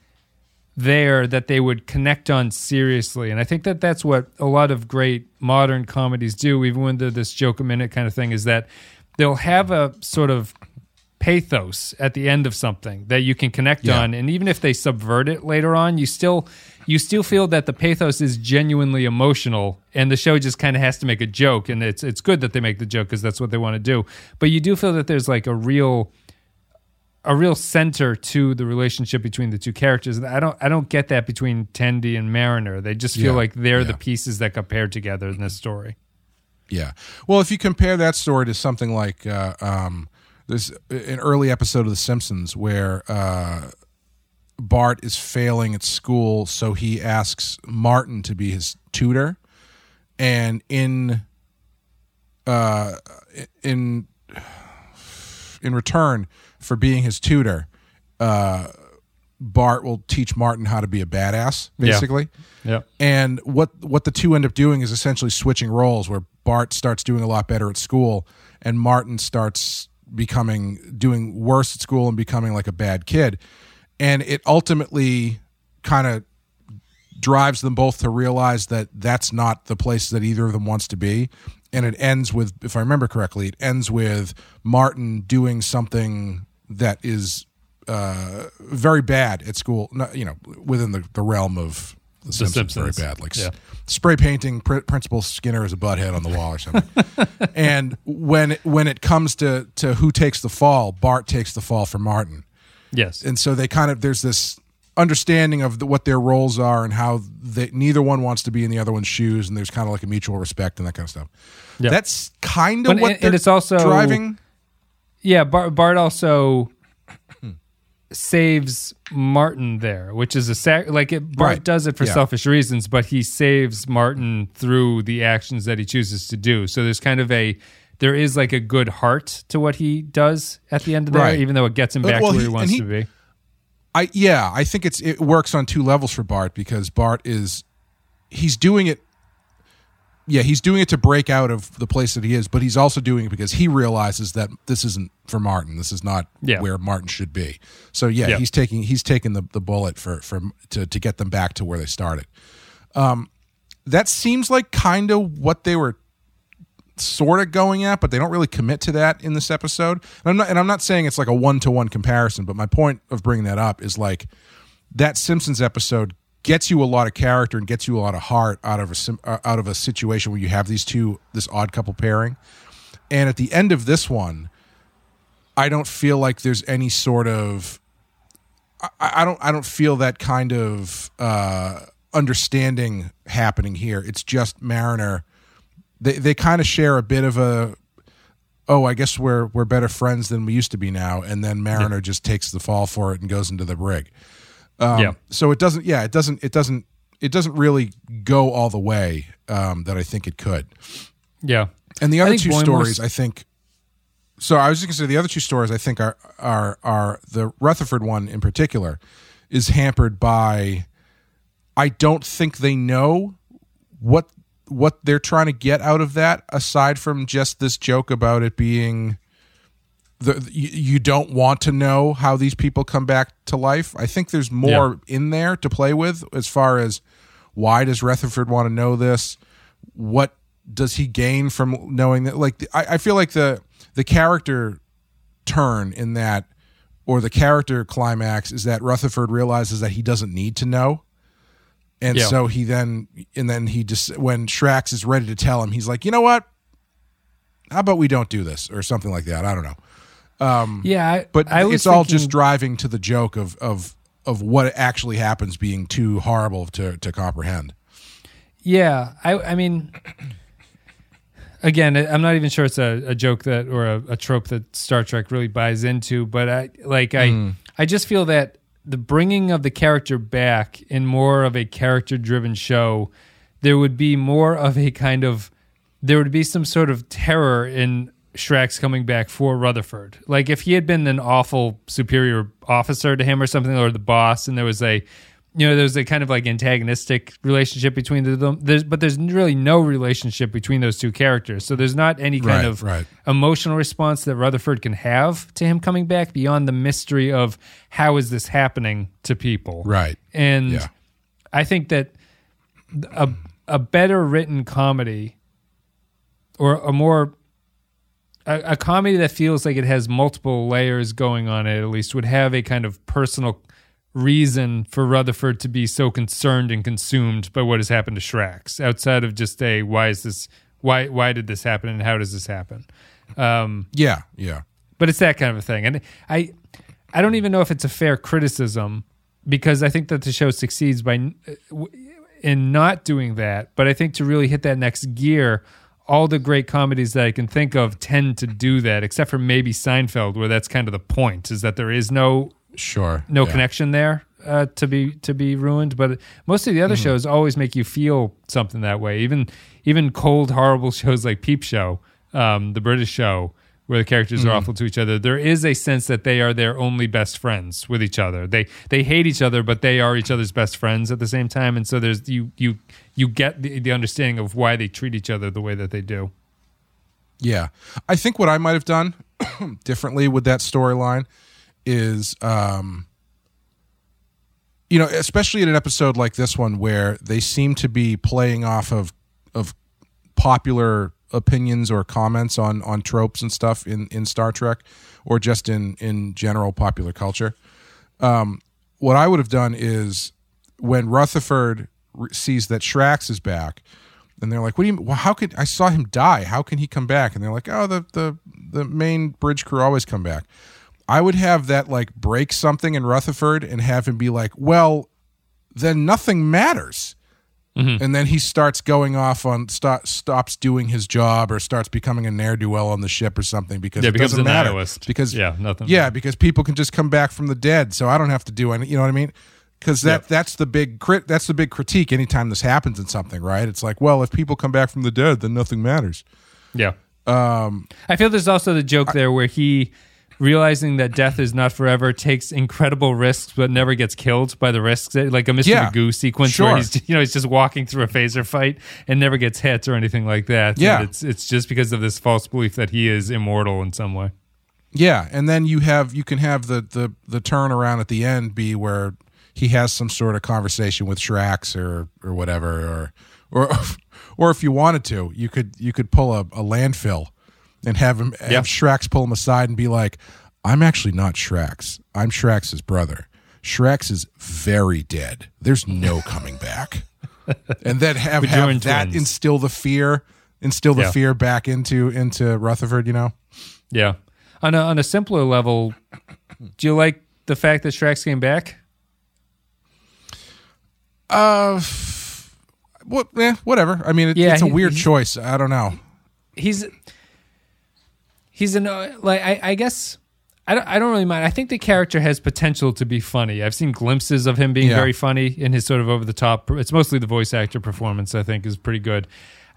there that they would connect on seriously. And I think that that's what a lot of great modern comedies do, even when they're this joke a minute kind of thing, is that they'll have a sort of pathos at the end of something that you can connect Yeah. on. And even if they subvert it later on you still you still feel that the pathos is genuinely emotional. And the show just kind of has to make a joke. And it's it's good that they make the joke because that's what they want to do. But you do feel that there's like a real a real center to the relationship between the two characters. And I don't I don't get that between Tendi and Mariner. They just feel Yeah, like they're the pieces that got paired together in this story. Yeah. Well, if you compare that story to something like uh, um, there's an early episode of The Simpsons where uh, Bart is failing at school, so he asks Martin to be his tutor, and in uh, in in return for being his tutor, uh, Bart will teach Martin how to be a badass, Yeah. basically. Yeah. And what what the two end up doing is essentially switching roles, where Bart starts doing a lot better at school, and Martin starts becoming doing worse at school and becoming like a bad kid. And it ultimately kind of drives them both to realize that that's not the place that either of them wants to be. And it ends with, if I remember correctly, it ends with Martin doing something that is uh, very bad at school. Not, you know, within the, the realm of the Simpsons, Simpsons. very bad. Like s- spray painting Pr- Principal Skinner as a butthead on the wall or something. and when when it comes to to who takes the fall, Bart takes the fall for Martin Yes. and so they kind of there's this understanding of the, what their roles are and how they, neither one wants to be in the other one's shoes and there's kind of like a mutual respect and that kind of stuff Yeah. that's kind of But- what and- and it's also- driving Yeah, Bart, Bart also saves Martin there, which is a sac- like it, Bart Right. does it for Yeah. selfish reasons, but he saves Martin through the actions that he chooses to do. So there's kind of a there is like a good heart to what he does at the end of there, Right. even though it gets him Uh, back well, to where he- he, wants he- to be. i yeah i think it's it works on two levels for bart because bart is he's doing it yeah he's doing it to break out of the place that he is but he's also doing it because he realizes that this isn't for martin this is not Yeah. where martin should be so yeah, Yeah. he's taking he's taking the, the bullet for for to, to get them back to where they started um that seems like kind of what they were sort of going at, but they don't really commit to that in this episode. And I'm not, and I'm not saying it's like a one to one comparison, but my point of bringing that up is like that Simpsons episode gets you a lot of character and gets you a lot of heart out of a uh, out of a situation where you have these two this odd couple pairing. And at the end of this one, I don't feel like there's any sort of I, I don't I don't feel that kind of uh, understanding happening here. It's just Mariner. They they kind of share a bit of a oh I guess we're we're better friends than we used to be now, and then Mariner just takes the fall for it and goes into the brig. Um, Yeah. So it doesn't. Yeah, it doesn't. It doesn't. It doesn't really go all the way um, that I think it could. Yeah. And the other two Boimler's- stories, I think. So I was just gonna say the other two stories, I think are are are the Rutherford one in particular is hampered by. I don't think they know what what they're trying to get out of that, aside from just this joke about it being. The, you, you don't want to know how these people come back to life. I think there's more in there to play with as far as why does Rutherford want to know this? What does he gain from knowing that? Like, I, I feel like the the character turn in that, or the character climax, is that Rutherford realizes that he doesn't need to know, and Yeah. so he then and then he just when Shrax is ready to tell him, he's like, you know what? How about we don't do this or something like that? I don't know Um, yeah. I, but I it's all thinking- just driving to the joke of of of what actually happens being too horrible to to comprehend. Yeah, I I mean, again, I'm not even sure it's a, a joke that or a, a trope that Star Trek really buys into, but I like I mm. I just feel that the bringing of the character back in more of a character driven show, there would be more of a kind of there would be some sort of terror in Shrax coming back for Rutherford. Like if he had been an awful superior officer to him or something, or the boss, and there was a, you know, there was a kind of like antagonistic relationship between the- them. There's, but there's really no relationship between those two characters. So there's not any kind Right, of right. emotional response that Rutherford can have to him coming back beyond the mystery of how is this happening to people. Right. And Yeah. I think that a a better written comedy or a more a, a comedy that feels like it has multiple layers going on it at least would have a kind of personal reason for Rutherford to be so concerned and consumed by what has happened to Shrax outside of just a why is this why why did this happen and how does this happen? Um Yeah, yeah, but it's that kind of a thing. And i i don't even know if it's a fair criticism because i think that the show succeeds by in not doing that. But i think to really hit that next gear all the great comedies that i can think of tend to do that except for maybe seinfeld where that's kind of the point is that there is no sure. no yeah. connection there uh, to be to be ruined. But most of the Mm-hmm. other shows always make you feel something that way. Even even cold, horrible shows like Peep Show, um, the British show, where the characters Mm-hmm. are awful to each other. There is a sense that they are their only best friends with each other. They they hate each other, but they are each other's best friends at the same time. And so there's you you you get the, the understanding of why they treat each other the way that they do. Yeah, I think what I might have done differently with that storyline is, um, you know, especially in an episode like this one where they seem to be playing off of of popular opinions or comments on on tropes and stuff in in Star Trek or just in in general popular culture. Um, what I would have done is when Rutherford sees that Shrax is back, and they're like, "What do you? Well, how could I saw him die? How can he come back?" And they're like, "Oh, the the the main bridge crew always come back." I would have that like break something in Rutherford and have him be like, "Well, then nothing matters." And then he starts going off on stop, stops doing his job or starts becoming a ne'er do well on the ship or something because Yeah, it doesn't matter nihilist. because Yeah, nothing. yeah because people can just come back from the dead so I don't have to do any you know what I mean because that Yep. that's the big crit that's the big critique anytime this happens in something right it's like well if people come back from the dead then nothing matters Yeah. Um, I feel there's also the joke there where he, realizing that death is not forever, takes incredible risks but never gets killed by the risks. Like a Mr. Yeah, Magoo sequence sure. where he's you know he's just walking through a phaser fight and never gets hit or anything like that. Yeah. And it's it's just because of this false belief that he is immortal in some way. Yeah, and then you have you can have the the the turnaround at the end be where he has some sort of conversation with Shrax or or whatever or or or if you wanted to, you could you could pull a, a landfill and have him have Yeah. Shrax pull him aside and be like, "I'm actually not Shrax. I'm Shrax's brother. Shrax is very dead. There's no coming back." and then have, have that twins. instill the fear, instill the Yeah. fear back into into Rutherford. You know. Yeah. On a on a simpler level, do you like the fact that Shrax came back? Uh, what? Eh, whatever. I mean, it, Yeah, it's a he- weird he- choice. I don't know. he's he's an uh, like I, I guess I don't, I don't really mind. I think the character has potential to be funny. I've seen glimpses of him being Yeah. very funny in his sort of over the top. It's mostly the voice actor performance. I think is pretty good.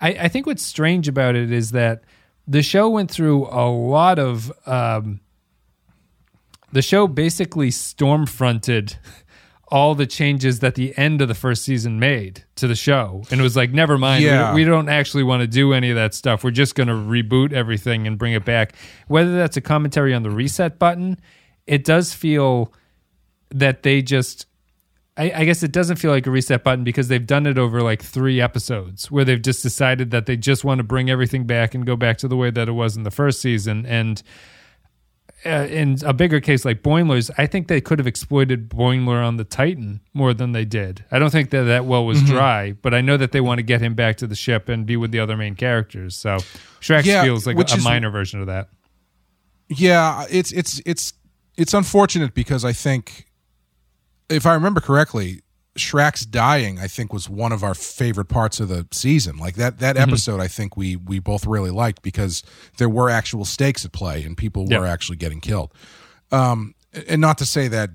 I, I think what's strange about it is that the show went through a lot of. Um, the show basically storm fronted all the changes that the end of the first season made to the show. And it was like never mind. We Yeah. don't- we, don't actually want to do any of that stuff. We're just going to reboot everything and bring it back. Whether that's a commentary on the reset button it does feel that they just I, I guess it doesn't feel like a reset button because they've done it over like three episodes where they've just decided that they just want to bring everything back and go back to the way that it was in the first season. And uh, in a bigger case like Boimler's, I think they could have exploited Boimler on the Titan more than they did. I don't think that that well was dry, but I know that they want to get him back to the ship and be with the other main characters. So Shrex Yeah, feels like a, a is- minor version of that. Yeah, it's it's it's it's unfortunate because I think if I remember correctly, Shrek's dying I think was one of our favorite parts of the season. Like that that Mm-hmm. episode I think we we both really liked because there were actual stakes at play and people were actually getting killed. Um and not to say that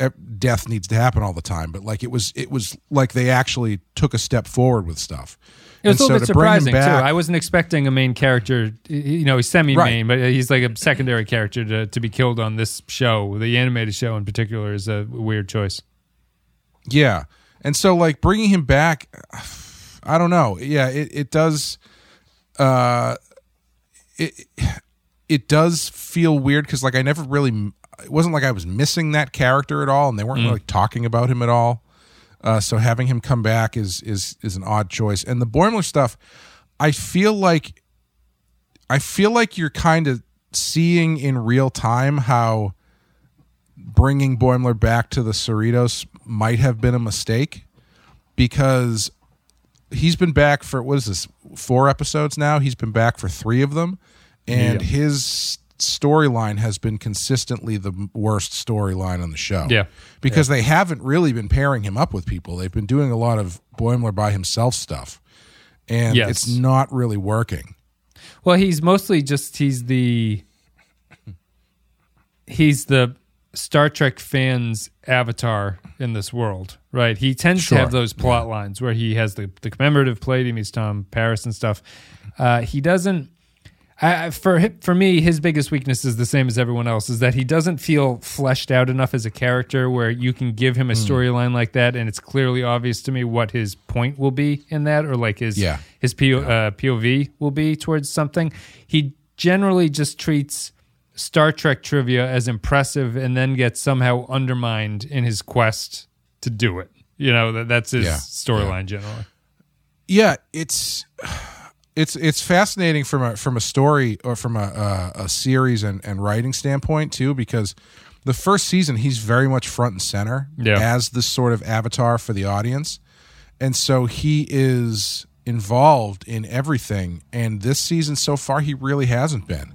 eh, death needs to happen all the time, but like it was it was like they actually took a step forward with stuff. It was And a little so bit surprising back- too. I wasn't expecting a main character, you know, he's semi-main, but he's like a secondary character to, to be killed on this show. The animated show in particular is a weird choice. Yeah. And so like bringing him back I don't know. Yeah, it it does uh it it does feel weird cuz like I never really it wasn't like I was missing that character at all and they weren't really talking about him at all. Uh so having him come back is is is an odd choice. And the Boimler stuff I feel like I feel like you're kind of seeing in real time how bringing Boimler back to the Cerritos might have been a mistake because he's been back for what is this four episodes now? He's been back for three of them. And Yeah. his storyline has been consistently the worst storyline on the show. Yeah. because they haven't really been pairing him up with people. They've been doing a lot of Boimler by himself stuff. And Yes. it's not really working. Well, he's mostly just he's the he's the Star Trek fans avatar in this world, right? He tends Sure. to have those plot lines where he has the the commemorative plate, he meets Tom Paris and stuff. Uh, he doesn't. I, for for me, his biggest weakness is the same as everyone else: is that he doesn't feel fleshed out enough as a character, where you can give him a Hmm. storyline like that, and it's clearly obvious to me what his point will be in that, or like his Yeah. his PO, uh, POV will be towards something. He generally just treats Star Trek trivia as impressive, and then gets somehow undermined in his quest to do it. You know that that's his Yeah. storyline generally. yeah it's it's it's fascinating from a from a story or from a a, a series and, and writing standpoint too because the first season he's very much front and center Yeah. as this sort of avatar for the audience and so he is involved in everything and this season so far he really hasn't been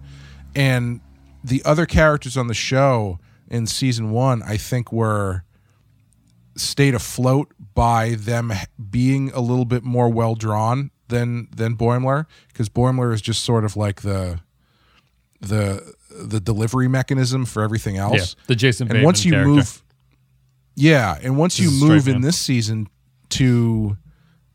and the other characters on the show in season one i think were stayed afloat by them being a little bit more well drawn than than Boimler because Boimler is just sort of like the the the delivery mechanism for everything Yeah, else. the Jason. and Bateman once you character. move Yeah, and once you This is straight move in man. this season to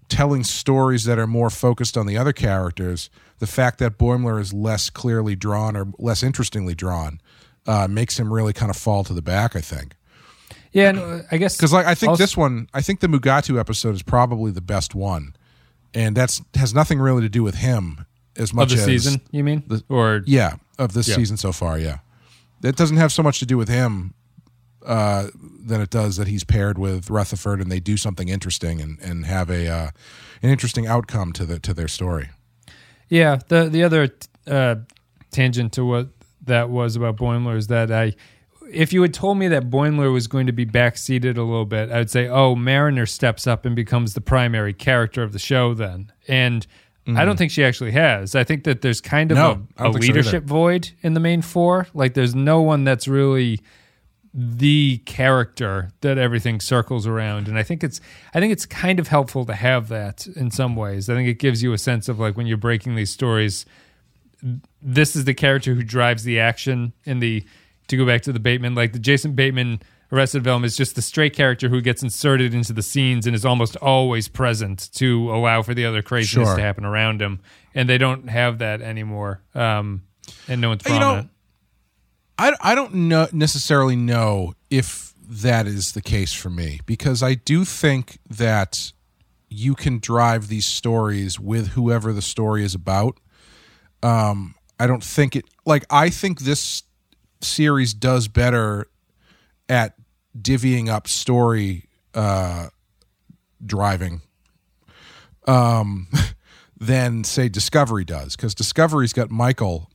telling stories that are more focused on the other characters, the fact that Boimler is less clearly drawn or less interestingly drawn uh, makes him really kind of fall to the back, I think. yeah, and, I guess Because like I think also- this one, I think the Mugatu episode is probably the best one, and that's has nothing really to do with him as of much the as season. You mean the- or yeah of this Yeah. season so far. Yeah, it doesn't have so much to do with him uh, than it does that he's paired with Rutherford and they do something interesting and and have a uh, an interesting outcome to the to their story. Yeah, the the other uh, tangent to what that was about Boimler is that I, if you had told me that Boimler was going to be backseated a little bit, I would say, oh, Mariner steps up and becomes the primary character of the show then, and. I don't think she actually has. I think that there's kind of No, a, a think so leadership void in the main four. Like, there's no one that's really the character that everything circles around and i think it's i think it's kind of helpful to have that in some ways i think it gives you a sense of like when you're breaking these stories this is the character who drives the action in the to go back to the Bateman, like the Jason Bateman Arrested Development is just the stray character who gets inserted into the scenes and is almost always present to allow for the other craziness Sure. to happen around him. And they don't have that anymore. Um, and no one's You know. I, I don't know necessarily know if that is the case for me because I do think that you can drive these stories with whoever the story is about. Um, I don't think it like I think this series does better at divvying up story uh, driving um, than say Discovery does because Discovery's got Michael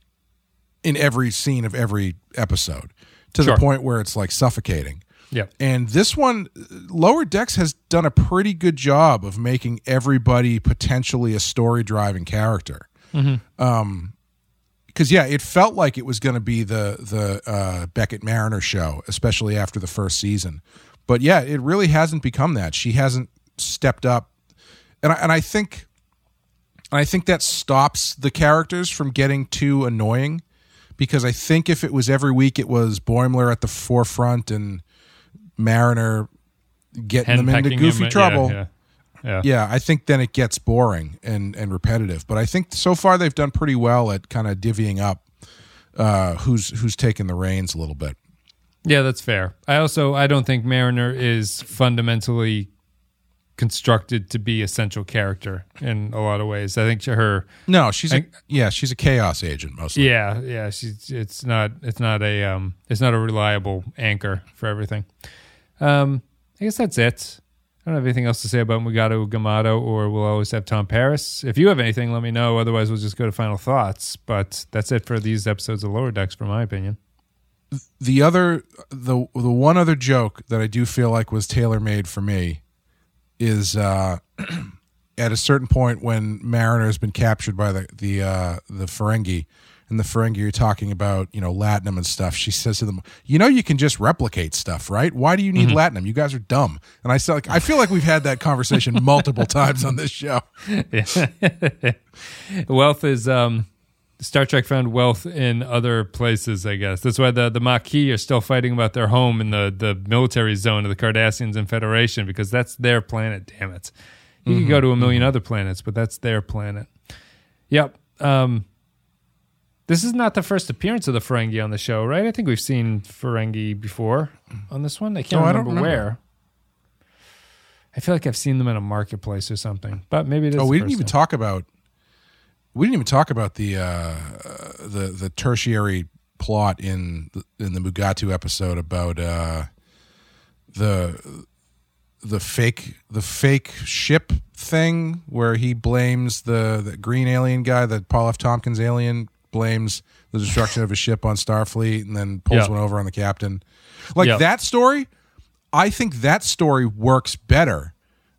in every scene of every episode to Sure. the point where it's like suffocating. yeah. And this one, Lower Decks has done a pretty good job of making everybody potentially a story driving character. Um, because yeah, it felt like it was going to be the the uh, Beckett Mariner show, especially after the first season. But yeah, it really hasn't become that. She hasn't stepped up, and I, and I think, and I think that stops the characters from getting too annoying. Because I think if it was every week, it was Boimler at the forefront and Mariner getting them into goofy him, trouble. Yeah. Yeah. Yeah, I think then it gets boring and and repetitive. But I think so far they've done pretty well at kind of divvying up uh, who's who's taking the reins a little bit. Yeah, that's fair. I also I don't think Mariner is fundamentally constructed to be a central character in a lot of ways. I think to her No, she's a I- yeah, she's a chaos agent mostly. yeah, yeah, she's it's not it's not a um it's not a reliable anchor for everything. Um I guess that's it. I don't have anything else to say about Mugato Gumato or we'll always have Tom Paris. If you have anything, let me know. Otherwise we'll just go to final thoughts. But that's it for these episodes of Lower Decks, for my opinion. The other the the one other joke that I do feel like was tailor made for me is uh, at a certain point when Mariner has been captured by the the uh, the Ferengi. And the Ferengi are talking about, you know, Latinum and stuff. She says to them, "You know, you can just replicate stuff, right? Why do you need Latinum? You guys are dumb." And I said, like, I feel like we've had that conversation multiple times on this show. wealth is um Star Trek found wealth in other places, I guess. That's why the the Maquis are still fighting about their home in the the military zone of the Cardassians and Federation because that's their planet. Damn it! You could go to a 1000000 other planets, but that's their planet. Yep. Um, this is not the first appearance of the Ferengi on the show, right? I think we've seen Ferengi before on this one. I can't Oh, I remember, don't remember. where. I feel like I've seen them in a marketplace or something, but maybe it is. Oh, we didn't even time. talk about we didn't even talk about the uh, the the tertiary plot in the, in the Mugatu episode about uh, the the fake the fake ship thing where he blames the, the green alien guy, the Paul F. Tompkins alien blames the destruction of his ship on Starfleet and then pulls Yeah. one over on the captain. Like Yeah. that story, I think that story works better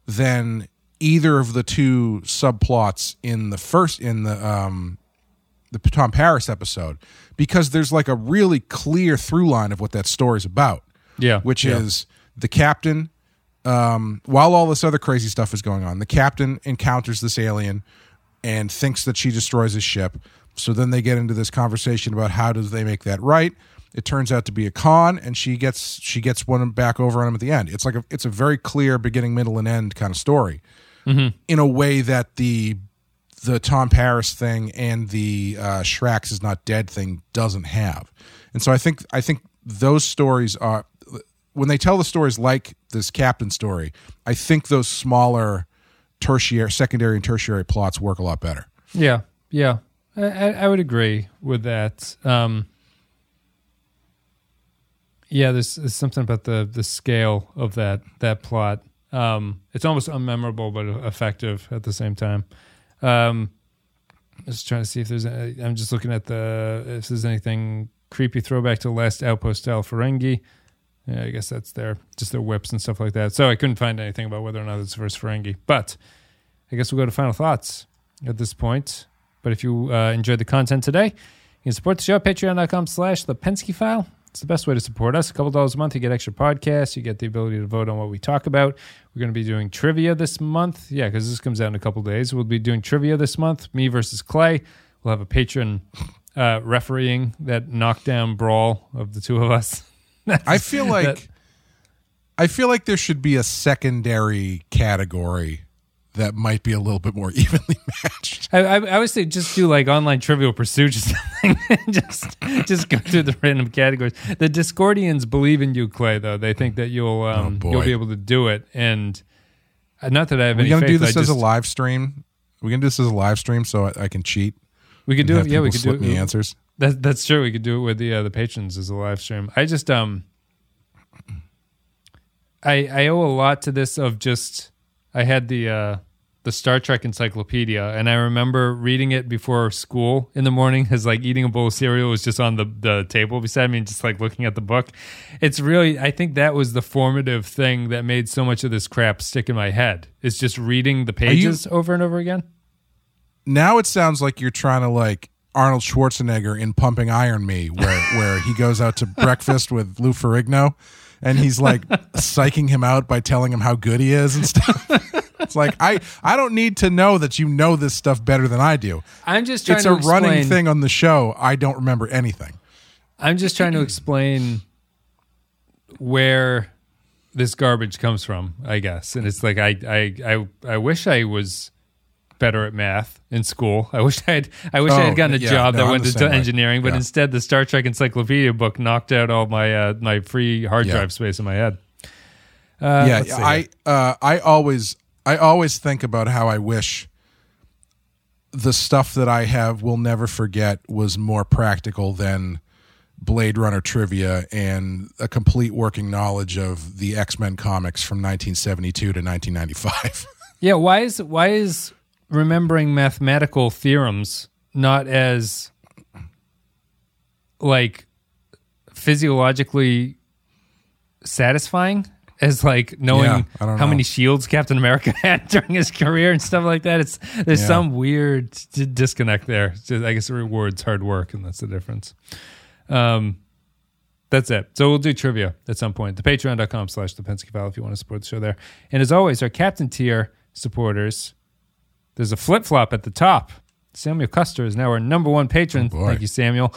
than either of the two subplots in the first in the um the Tom Paris episode because there's like a really clear through line of what that story's about Yeah, which yeah. is the captain um, while all this other crazy stuff is going on the captain encounters this alien and thinks that she destroys his ship. So then they get into this conversation about how do they make that right? It turns out to be a con and she gets she gets one back over on him at the end. It's like a it's a very clear beginning middle and end kind of story in a way that the the Tom Paris thing and the uh, Shrax is not dead thing doesn't have. And so I think I think those stories are when they tell the stories like this captain story, I think those smaller tertiary, secondary, and tertiary plots work a lot better. Yeah, yeah, I, I, I would agree with that. Um, yeah, there's, there's something about the the scale of that that plot. Um, it's almost unmemorable but effective at the same time. Um, just trying to see if there's. A, I'm just looking at the if there's anything creepy throwback to Last Outpost style Ferengi. Yeah, I guess that's their just their whips and stuff like that. So I couldn't find anything about whether or not it's the first Ferengi. But I guess we'll go to final thoughts at this point. But if you uh, enjoyed the content today, you can support the show at patreon.com slash the Pensky file. It's the best way to support us. A couple dollars a month, you get extra podcasts. You get the ability to vote on what we talk about. We're going to be doing trivia this month. Yeah, because this comes out in a couple days. We'll be doing trivia this month, me versus Clay. We'll have a patron uh, refereeing that knockdown brawl of the two of us. I feel like That- I feel like there should be a secondary category that might be a little bit more evenly matched. I, I, I would say just do like online Trivial Pursuit or something. just just go through the random categories. The Discordians believe in you, Clay. Though they think that you'll um, Oh, you'll be able to do it, and uh, not that I have We're gonna faith. do this I as a live stream. We're gonna do this as a live stream so I, I can cheat. We could do it. Yeah, we could do slip me answers. That, that's true. We could do it with the uh, the patrons as a live stream. I just um, I I owe a lot to this of just I had the uh the Star Trek encyclopedia and I remember reading it before school in the morning as like eating a bowl of cereal was just on the the table beside me and just like looking at the book. It's really I think that was the formative thing that made so much of this crap stick in my head. Is just reading the you- pages over and over again. Now it sounds like you're trying to like Arnold Schwarzenegger in Pumping Iron Me, where where he goes out to breakfast with Lou Ferrigno, and he's like psyching him out by telling him how good he is and stuff. it's like I I don't need to know that you know this stuff better than I do. I'm just trying It's to a running explain- thing on the show. I don't remember anything. I'm just trying to explain where this garbage comes from, I guess. And it's like I I I, I wish I was better at math in school. I wish I had I wish I Oh, had gotten a yeah, job no, that I'm went the into same way. engineering, but Yeah. instead the Star Trek Encyclopedia book knocked out all my uh, my free hard Yeah. drive space in my head. Uh, yeah, I uh, I always I always think about how I wish the stuff that I have will never forget was more practical than Blade Runner trivia and a complete working knowledge of the X Men comics from 1972 to 1995. Yeah, why is why is remembering mathematical theorems not as like physiologically satisfying as like knowing Yeah, I don't how know. many shields Captain America had during his career and stuff like that? It's there's Yeah. some weird d- disconnect there. It's just- I guess it rewards hard work, and that's the difference. Um, that's it. So we'll do trivia at some point. The patreon.com slash the Pensky file if you want to support the show there. And as always, our captain tier supporters, there's a flip flop at the top. Samuel Custer is now our number one patron. Oh, thank you, Samuel.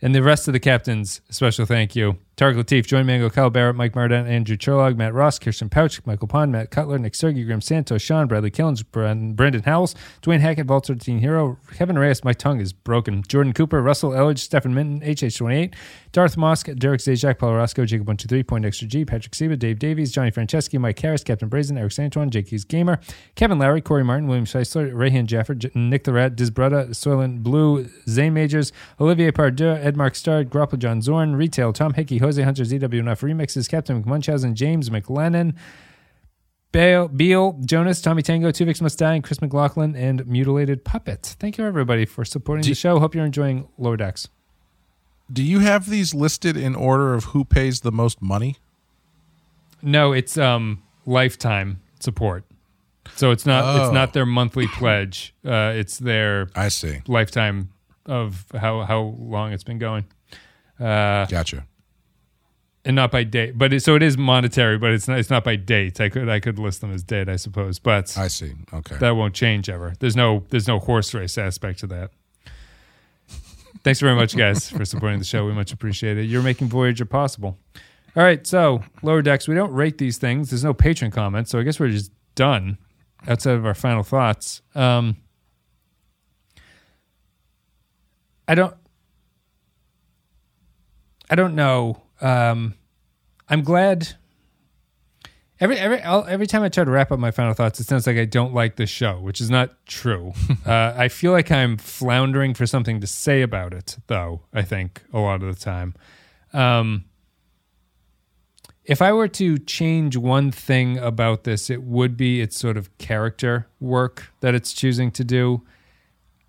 And the rest of the captains, a special thank you. Tarek Latif, Joy Mango, Kyle Barrett, Mike Martin, Andrew Cherlog, Matt Ross, Kirsten Pouch, Michael Pond, Matt Cutler, Nick Sergey, Graham Santos, Sean, Bradley Killens, Bren- Brendan Howells, Dwayne Hackett, Vault 13 Hero, Kevin Reyes, my tongue is broken, Jordan Cooper, Russell Elledge, Stephen Minton, HH28, Darth Mosk, Derek Zajac, Paul Roscoe, Jacob 123, Point Extra G, Patrick Seba, Dave Davies, Johnny Franceschi, Mike Harris, Captain Brazen, Eric Santuan, Jake Keys Gamer, Kevin Lowry, Corey Martin, William Scheisler, Rayhan Jaffer, J- Nick the Rat, Disbrutta, Soylent Blue, Zay Majors, Olivier Pardue, Ed Mark Stard, Grapple John Zorn, Retail, Tom Hickey, Jose Hunter, ZWNF Remixes, Captain McMunchausen, James McLennan, Bale, Beal, Jonas, Tommy Tango, Tuvix Must Die, and Chris McLaughlin, and Mutilated Puppet. Thank you, everybody, for supporting the show. Hope you're enjoying Lower Decks. Do you have these listed in order of who pays the most money? No, it's um lifetime support. So it's not it's Oh. not their monthly pledge. Uh, it's their I see. lifetime of how how long it's been going. Uh, Gotcha. And not by date, but it, so it is monetary, but it's not it's not by date. I could I could list them as date, I suppose, but I see. Okay. that won't change ever. There's no there's no horse race aspect to that. Thanks very much, guys, for supporting the show. We much appreciate it. You're making Voyager possible. All right, so lower decks. We don't rate these things. There's no patron comments, so I guess we're just done. Outside of our final thoughts, um, I don't. I don't know. Um, I'm glad. Every every every time I try to wrap up my final thoughts, it sounds like I don't like the show, which is not true. uh, I feel like I'm floundering for something to say about it, though. I think a lot of the time. Um, if I were to change one thing about this, it would be its sort of character work that it's choosing to do.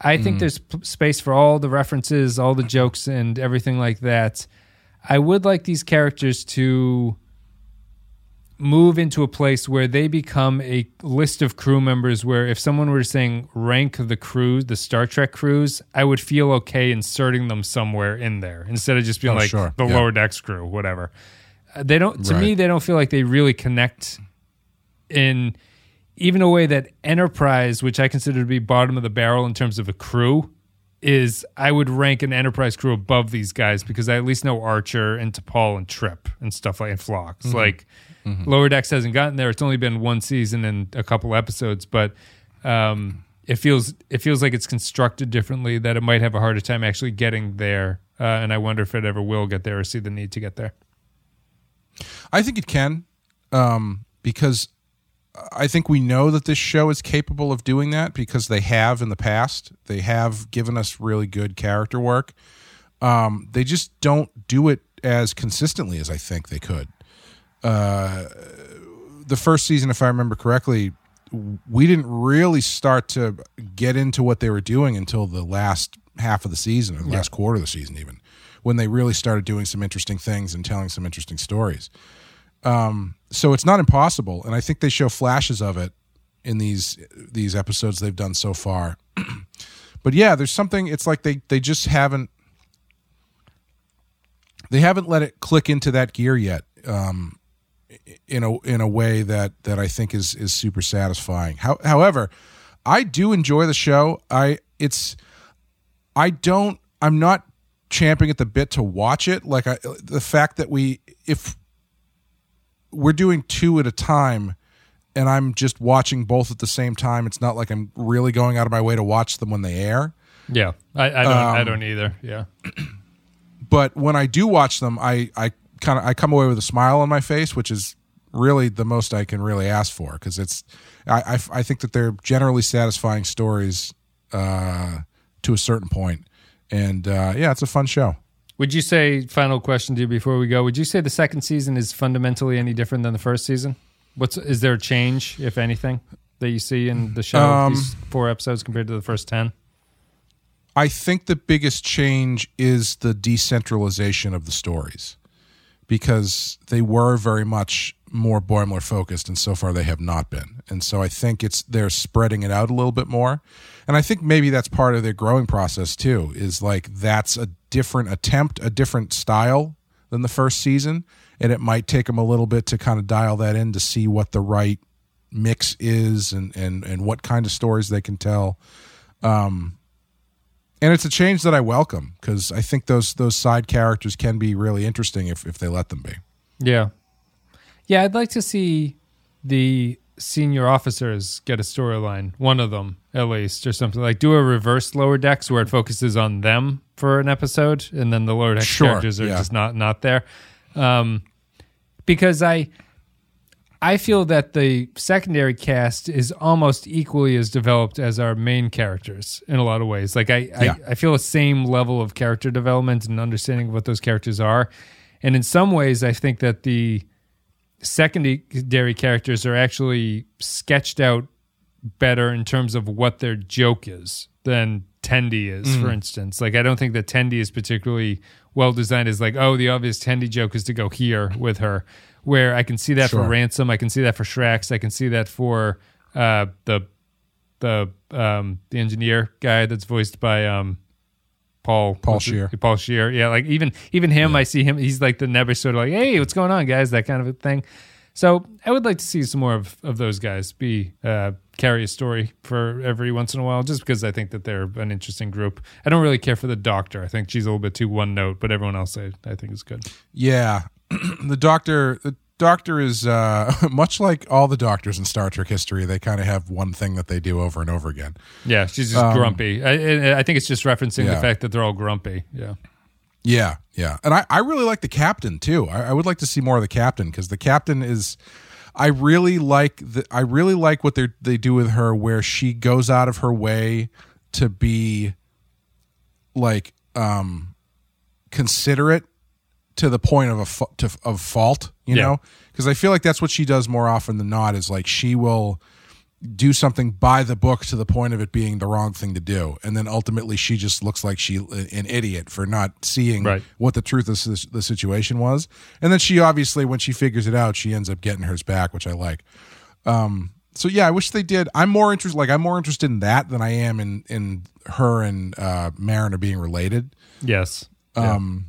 I think there's p- space for all the references, all the jokes, and everything like that. I would like these characters to move into a place where they become a list of crew members where if someone were saying rank the crew the star trek crews i would feel okay inserting them somewhere in there instead of just being Oh, like sure. the Yeah. lower decks crew whatever Uh, they don't to Right. me they don't feel like they really connect in even a way that enterprise which i consider to be bottom of the barrel in terms of a crew is I would rank an Enterprise crew above these guys because I at least know Archer and T'Pol and Trip and stuff like and Phlox. Mm-hmm. Like Lower Decks hasn't gotten there. It's only been one season and a couple episodes, but um, it feels it feels like it's constructed differently. That it might have a harder time actually getting there, uh, and I wonder if it ever will get there or see the need to get there. I think it can, um, because I think we know that this show is capable of doing that because they have in the past. They have given us really good character work. Um, they just don't do it as consistently as I think they could. Uh, the first season, if I remember correctly, we didn't really start to get into what they were doing until the last half of the season or the last quarter of the season, even when they really started doing some interesting things and telling some interesting stories. Um, so it's not impossible, and I think they show flashes of it in these these episodes they've done so far. but yeah, there's something. It's like they they just haven't they haven't let it click into that gear yet. Um, in a in a way that that I think is is super satisfying. How, however, I do enjoy the show. I it's I don't I'm not champing at the bit to watch it. Like I, the fact that we if we're doing two at a time and I'm just watching both at the same time, it's not like I'm really going out of my way to watch them when they air. Yeah, I, I don't. I Um, don't either. Yeah, but when I do watch them, I I kind of I come away with a smile on my face, which is really the most I can really ask for because it's I, I I think that they're generally satisfying stories uh, to a certain point, and uh, yeah, it's a fun show. Would you say, final question to you before we go, would you say the second season is fundamentally any different than the first season? What's is there a change, if anything, that you see in the show, Um, these four episodes compared to the first 10? I think the biggest change is the decentralization of the stories because they were very much more Boimler focused, and so far they have not been. And so I think it's they're spreading it out a little bit more, and I think maybe that's part of their growing process too. Is like that's a different attempt, a different style than the first season, and it might take them a little bit to kind of dial that in to see what the right mix is and and and what kind of stories they can tell um, and it's a change that I welcome because I think those those side characters can be really interesting if if they let them be. Yeah. Yeah, I'd like to see the senior officers get a storyline, one of them at least, or something like do a reverse lower decks where it focuses on them for an episode, and then the lower decks Sure, characters are yeah. just not not there. Um, because I I feel that the secondary cast is almost equally as developed as our main characters in a lot of ways. Like I, Yeah. I, I feel the same level of character development and understanding of what those characters are. And in some ways, I think that the secondary characters are actually sketched out better in terms of what their joke is than Tendi is, for instance. Like I don't think that Tendi is particularly well designed as like, oh, the obvious Tendi joke is to go here with her. Where I can see that Sure. for Ransom, I can see that for Shrax, I can see that for uh, the the um, the engineer guy that's voiced by um, Paul Paul Scheer. Paul Scheer. Yeah, like even even him, I see him. He's like the never sort of like, hey, what's going on, guys? That kind of a thing. So I would like to see some more of, of those guys be uh, carry a story for every once in a while, just because I think that they're an interesting group. I don't really care for the Doctor. I think she's a little bit too one note, but everyone else I, I think is good. Yeah, the doctor the doctor is uh, much like all the doctors in Star Trek history. They kind of have one thing that they do over and over again. Yeah, she's just grumpy. I, I think it's just referencing the Um, fact that they're all grumpy. Yeah. Yeah, yeah, and I, I really like the captain too. I, I would like to see more of the captain because the captain is. I really like the. I really like what they they do with her, where she goes out of her way to be, like, um, considerate to the point of a fa- to, of fault. You Yeah. know, because I feel like that's what she does more often than not. Is like she will do something by the book to the point of it being the wrong thing to do and then ultimately she just looks like she an idiot for not seeing Right. what the truth of the- the situation was and then she obviously when she figures it out she ends up getting hers back which i like um so yeah i wish they did i'm more interested like i'm more interested in that than i am in in her and uh mariner being related Yes. um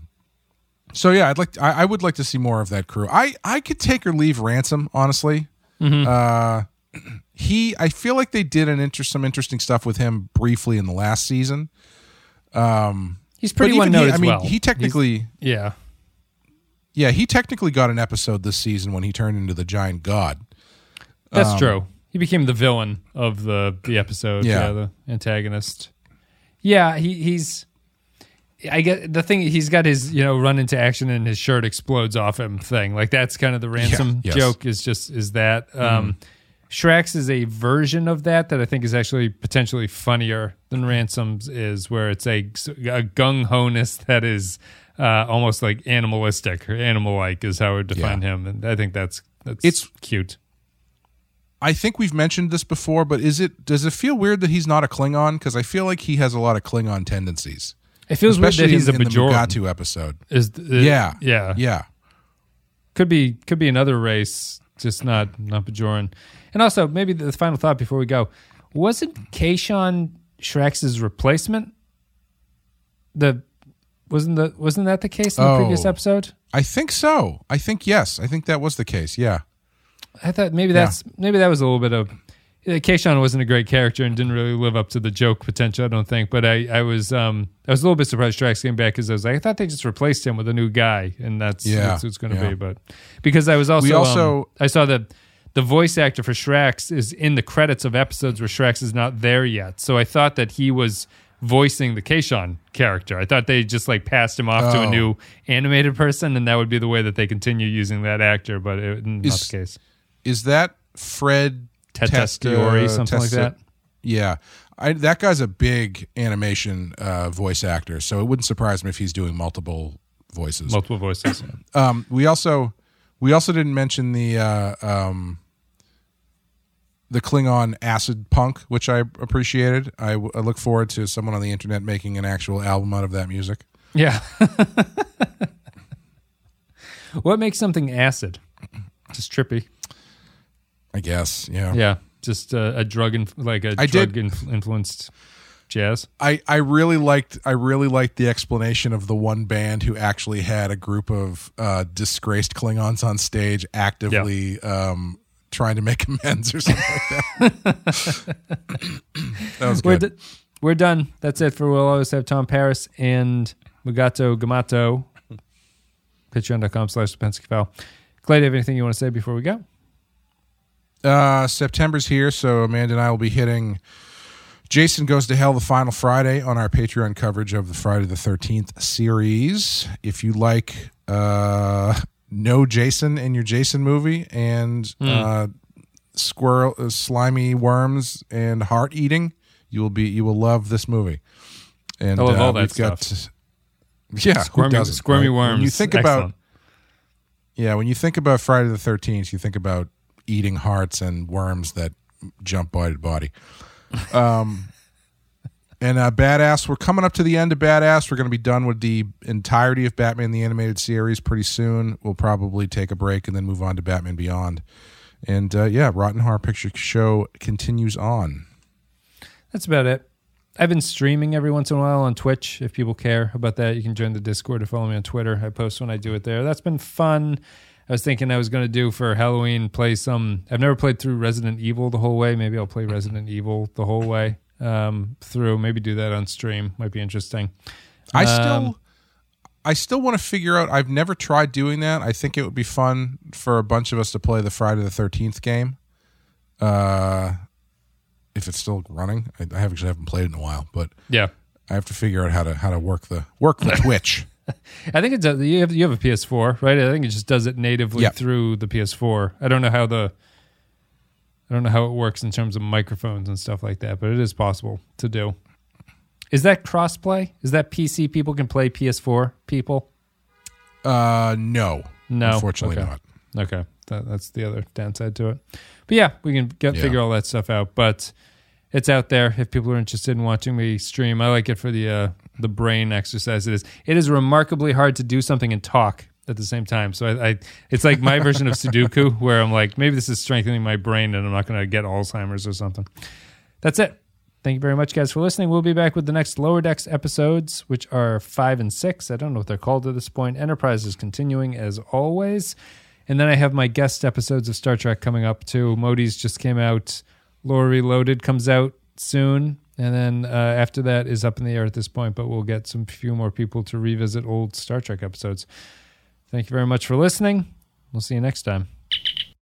so yeah i'd like I, I would like to see more of that crew i i could take or leave ransom honestly uh he i feel like they did an inter- some interesting stuff with him briefly in the last season Um, He's pretty one note I mean, well. he technically, yeah. yeah, he technically got an episode this season when he turned into the giant god. That's Um, true. He became the villain of the the episode. Yeah. Yeah, the antagonist. Yeah, he he's. I get the thing. He's got his you know run into action and his shirt explodes off him thing. Like that's kind of the ransom yes. joke. Is just is that. Um, Shrek's is a version of that that I think is actually potentially funnier than Ransom's is, where it's a, a gung ho ness that is uh, almost like animalistic or animal like is how I would define him, and I think that's that's It's- cute. I think we've mentioned this before, but is it does it feel weird that he's not a Klingon? Because I feel like he has a lot of Klingon tendencies, It feels weird especially that he's in, a in the Mugatu episode. Is Yeah, yeah, yeah. Could be could be another race, just not not Bajoran. And also, maybe the final thought before we go: wasn't Kayshon Shaxs's replacement? The wasn't the wasn't that the case in the Oh. previous episode? I think so. I think yes. I think that was the case. Yeah. I thought maybe that's maybe that was a little bit of. Yeah, Kayshon wasn't a great character and didn't really live up to the joke potential. I don't think, but I, I was um I was a little bit surprised Shaxs came back because I was like I thought they just replaced him with a new guy and that's Yeah, that's who it's going to yeah. be. But because I was also We also- um, I saw that the voice actor for Shaxs is in the credits of episodes where Shaxs is not there yet, so I thought that he was voicing the Kayshon character. I thought they just like passed him off to a Oh. new animated person, and that would be the way that they continue using that actor. But it, not Is- the case. Is that Fred Tatasciore, Testa- something like that. Yeah. I, that guy's a big animation uh, voice actor, so it wouldn't surprise me if he's doing multiple voices. Multiple voices. Um, we also we also didn't mention the uh, um, the Klingon acid punk, which I appreciated. I, w- I look forward to someone on the internet making an actual album out of that music. Yeah. what makes something acid? Just trippy. I guess. Yeah. Yeah. Just uh, a drug, inf- like a I drug inf- influenced jazz. I, I really liked I really liked the explanation of the one band who actually had a group of uh, disgraced Klingons on stage actively um, trying to make amends or something like that. that was We're, good. d- we're done. That's it for We'll Always Have Tom Paris and Mugato Gumato. Patreon.com slash Pensky File. Clay, do you have anything you want to say before we go? Uh, September's here, so Amanda and I will be hitting Jason Goes to Hell the final Friday on our Patreon coverage of the Friday the 13th series. If you like uh, No Jason in your Jason movie and uh, squirrel, uh, slimy worms and heart eating, you will be you will love this movie. And I love uh, all that we've got- yeah, Squirmy, squirmy right? worms. When you think about yeah, when you think about Friday the Thirteenth, you think about eating hearts and worms that jump body to body. Um, and uh, Badass, we're coming up to the end of Badass. We're going to be done with the entirety of Batman the Animated Series pretty soon. We'll probably take a break and then move on to Batman Beyond. And uh, yeah, Rotten Horror Picture Show continues on. That's about it. I've been streaming every once in a while on Twitch. If people care about that, you can join the Discord or follow me on Twitter. I post when I do it there. That's been fun. I was thinking I was going to do for Halloween play some. I've never played through Resident Evil the whole way. Maybe I'll play Resident Evil the whole way um, through. Maybe do that on stream. Might be interesting. I Um, still, I still want to figure out. I've never tried doing that. I think it would be fun for a bunch of us to play the Friday the Thirteenth game. Uh, if it's still running, I, I actually haven't played in a while, but Yeah, I have to figure out how to how to work the work the Twitch. I think it does. You have you have a PS4, right? I think it just does it natively Yeah. through the PS4. I don't know how the I don't know how it works in terms of microphones and stuff like that, but it is possible to do. Is that crossplay? Is that PC people can play PS4 people? Uh, no, No, unfortunately Okay. not. Okay, that, that's the other downside to it. But yeah, we can get, Yeah. figure all that stuff out. But it's out there if people are interested in watching me stream. I like it for the uh, the brain exercise. It is. It is remarkably hard to do something and talk at the same time. So I, I it's like my version of Sudoku, where I'm like, maybe this is strengthening my brain, and I'm not going to get Alzheimer's or something. That's it. Thank you very much, guys, for listening. We'll be back with the next Lower Decks episodes, which are five and six. I don't know what they're called at this point. Enterprise is continuing as always. And then I have my guest episodes of Star Trek coming up too. Modi's just came out. Lore Reloaded comes out soon. And then uh, after that is up in the air at this point, but we'll get some few more people to revisit old Star Trek episodes. Thank you very much for listening. We'll see you next time.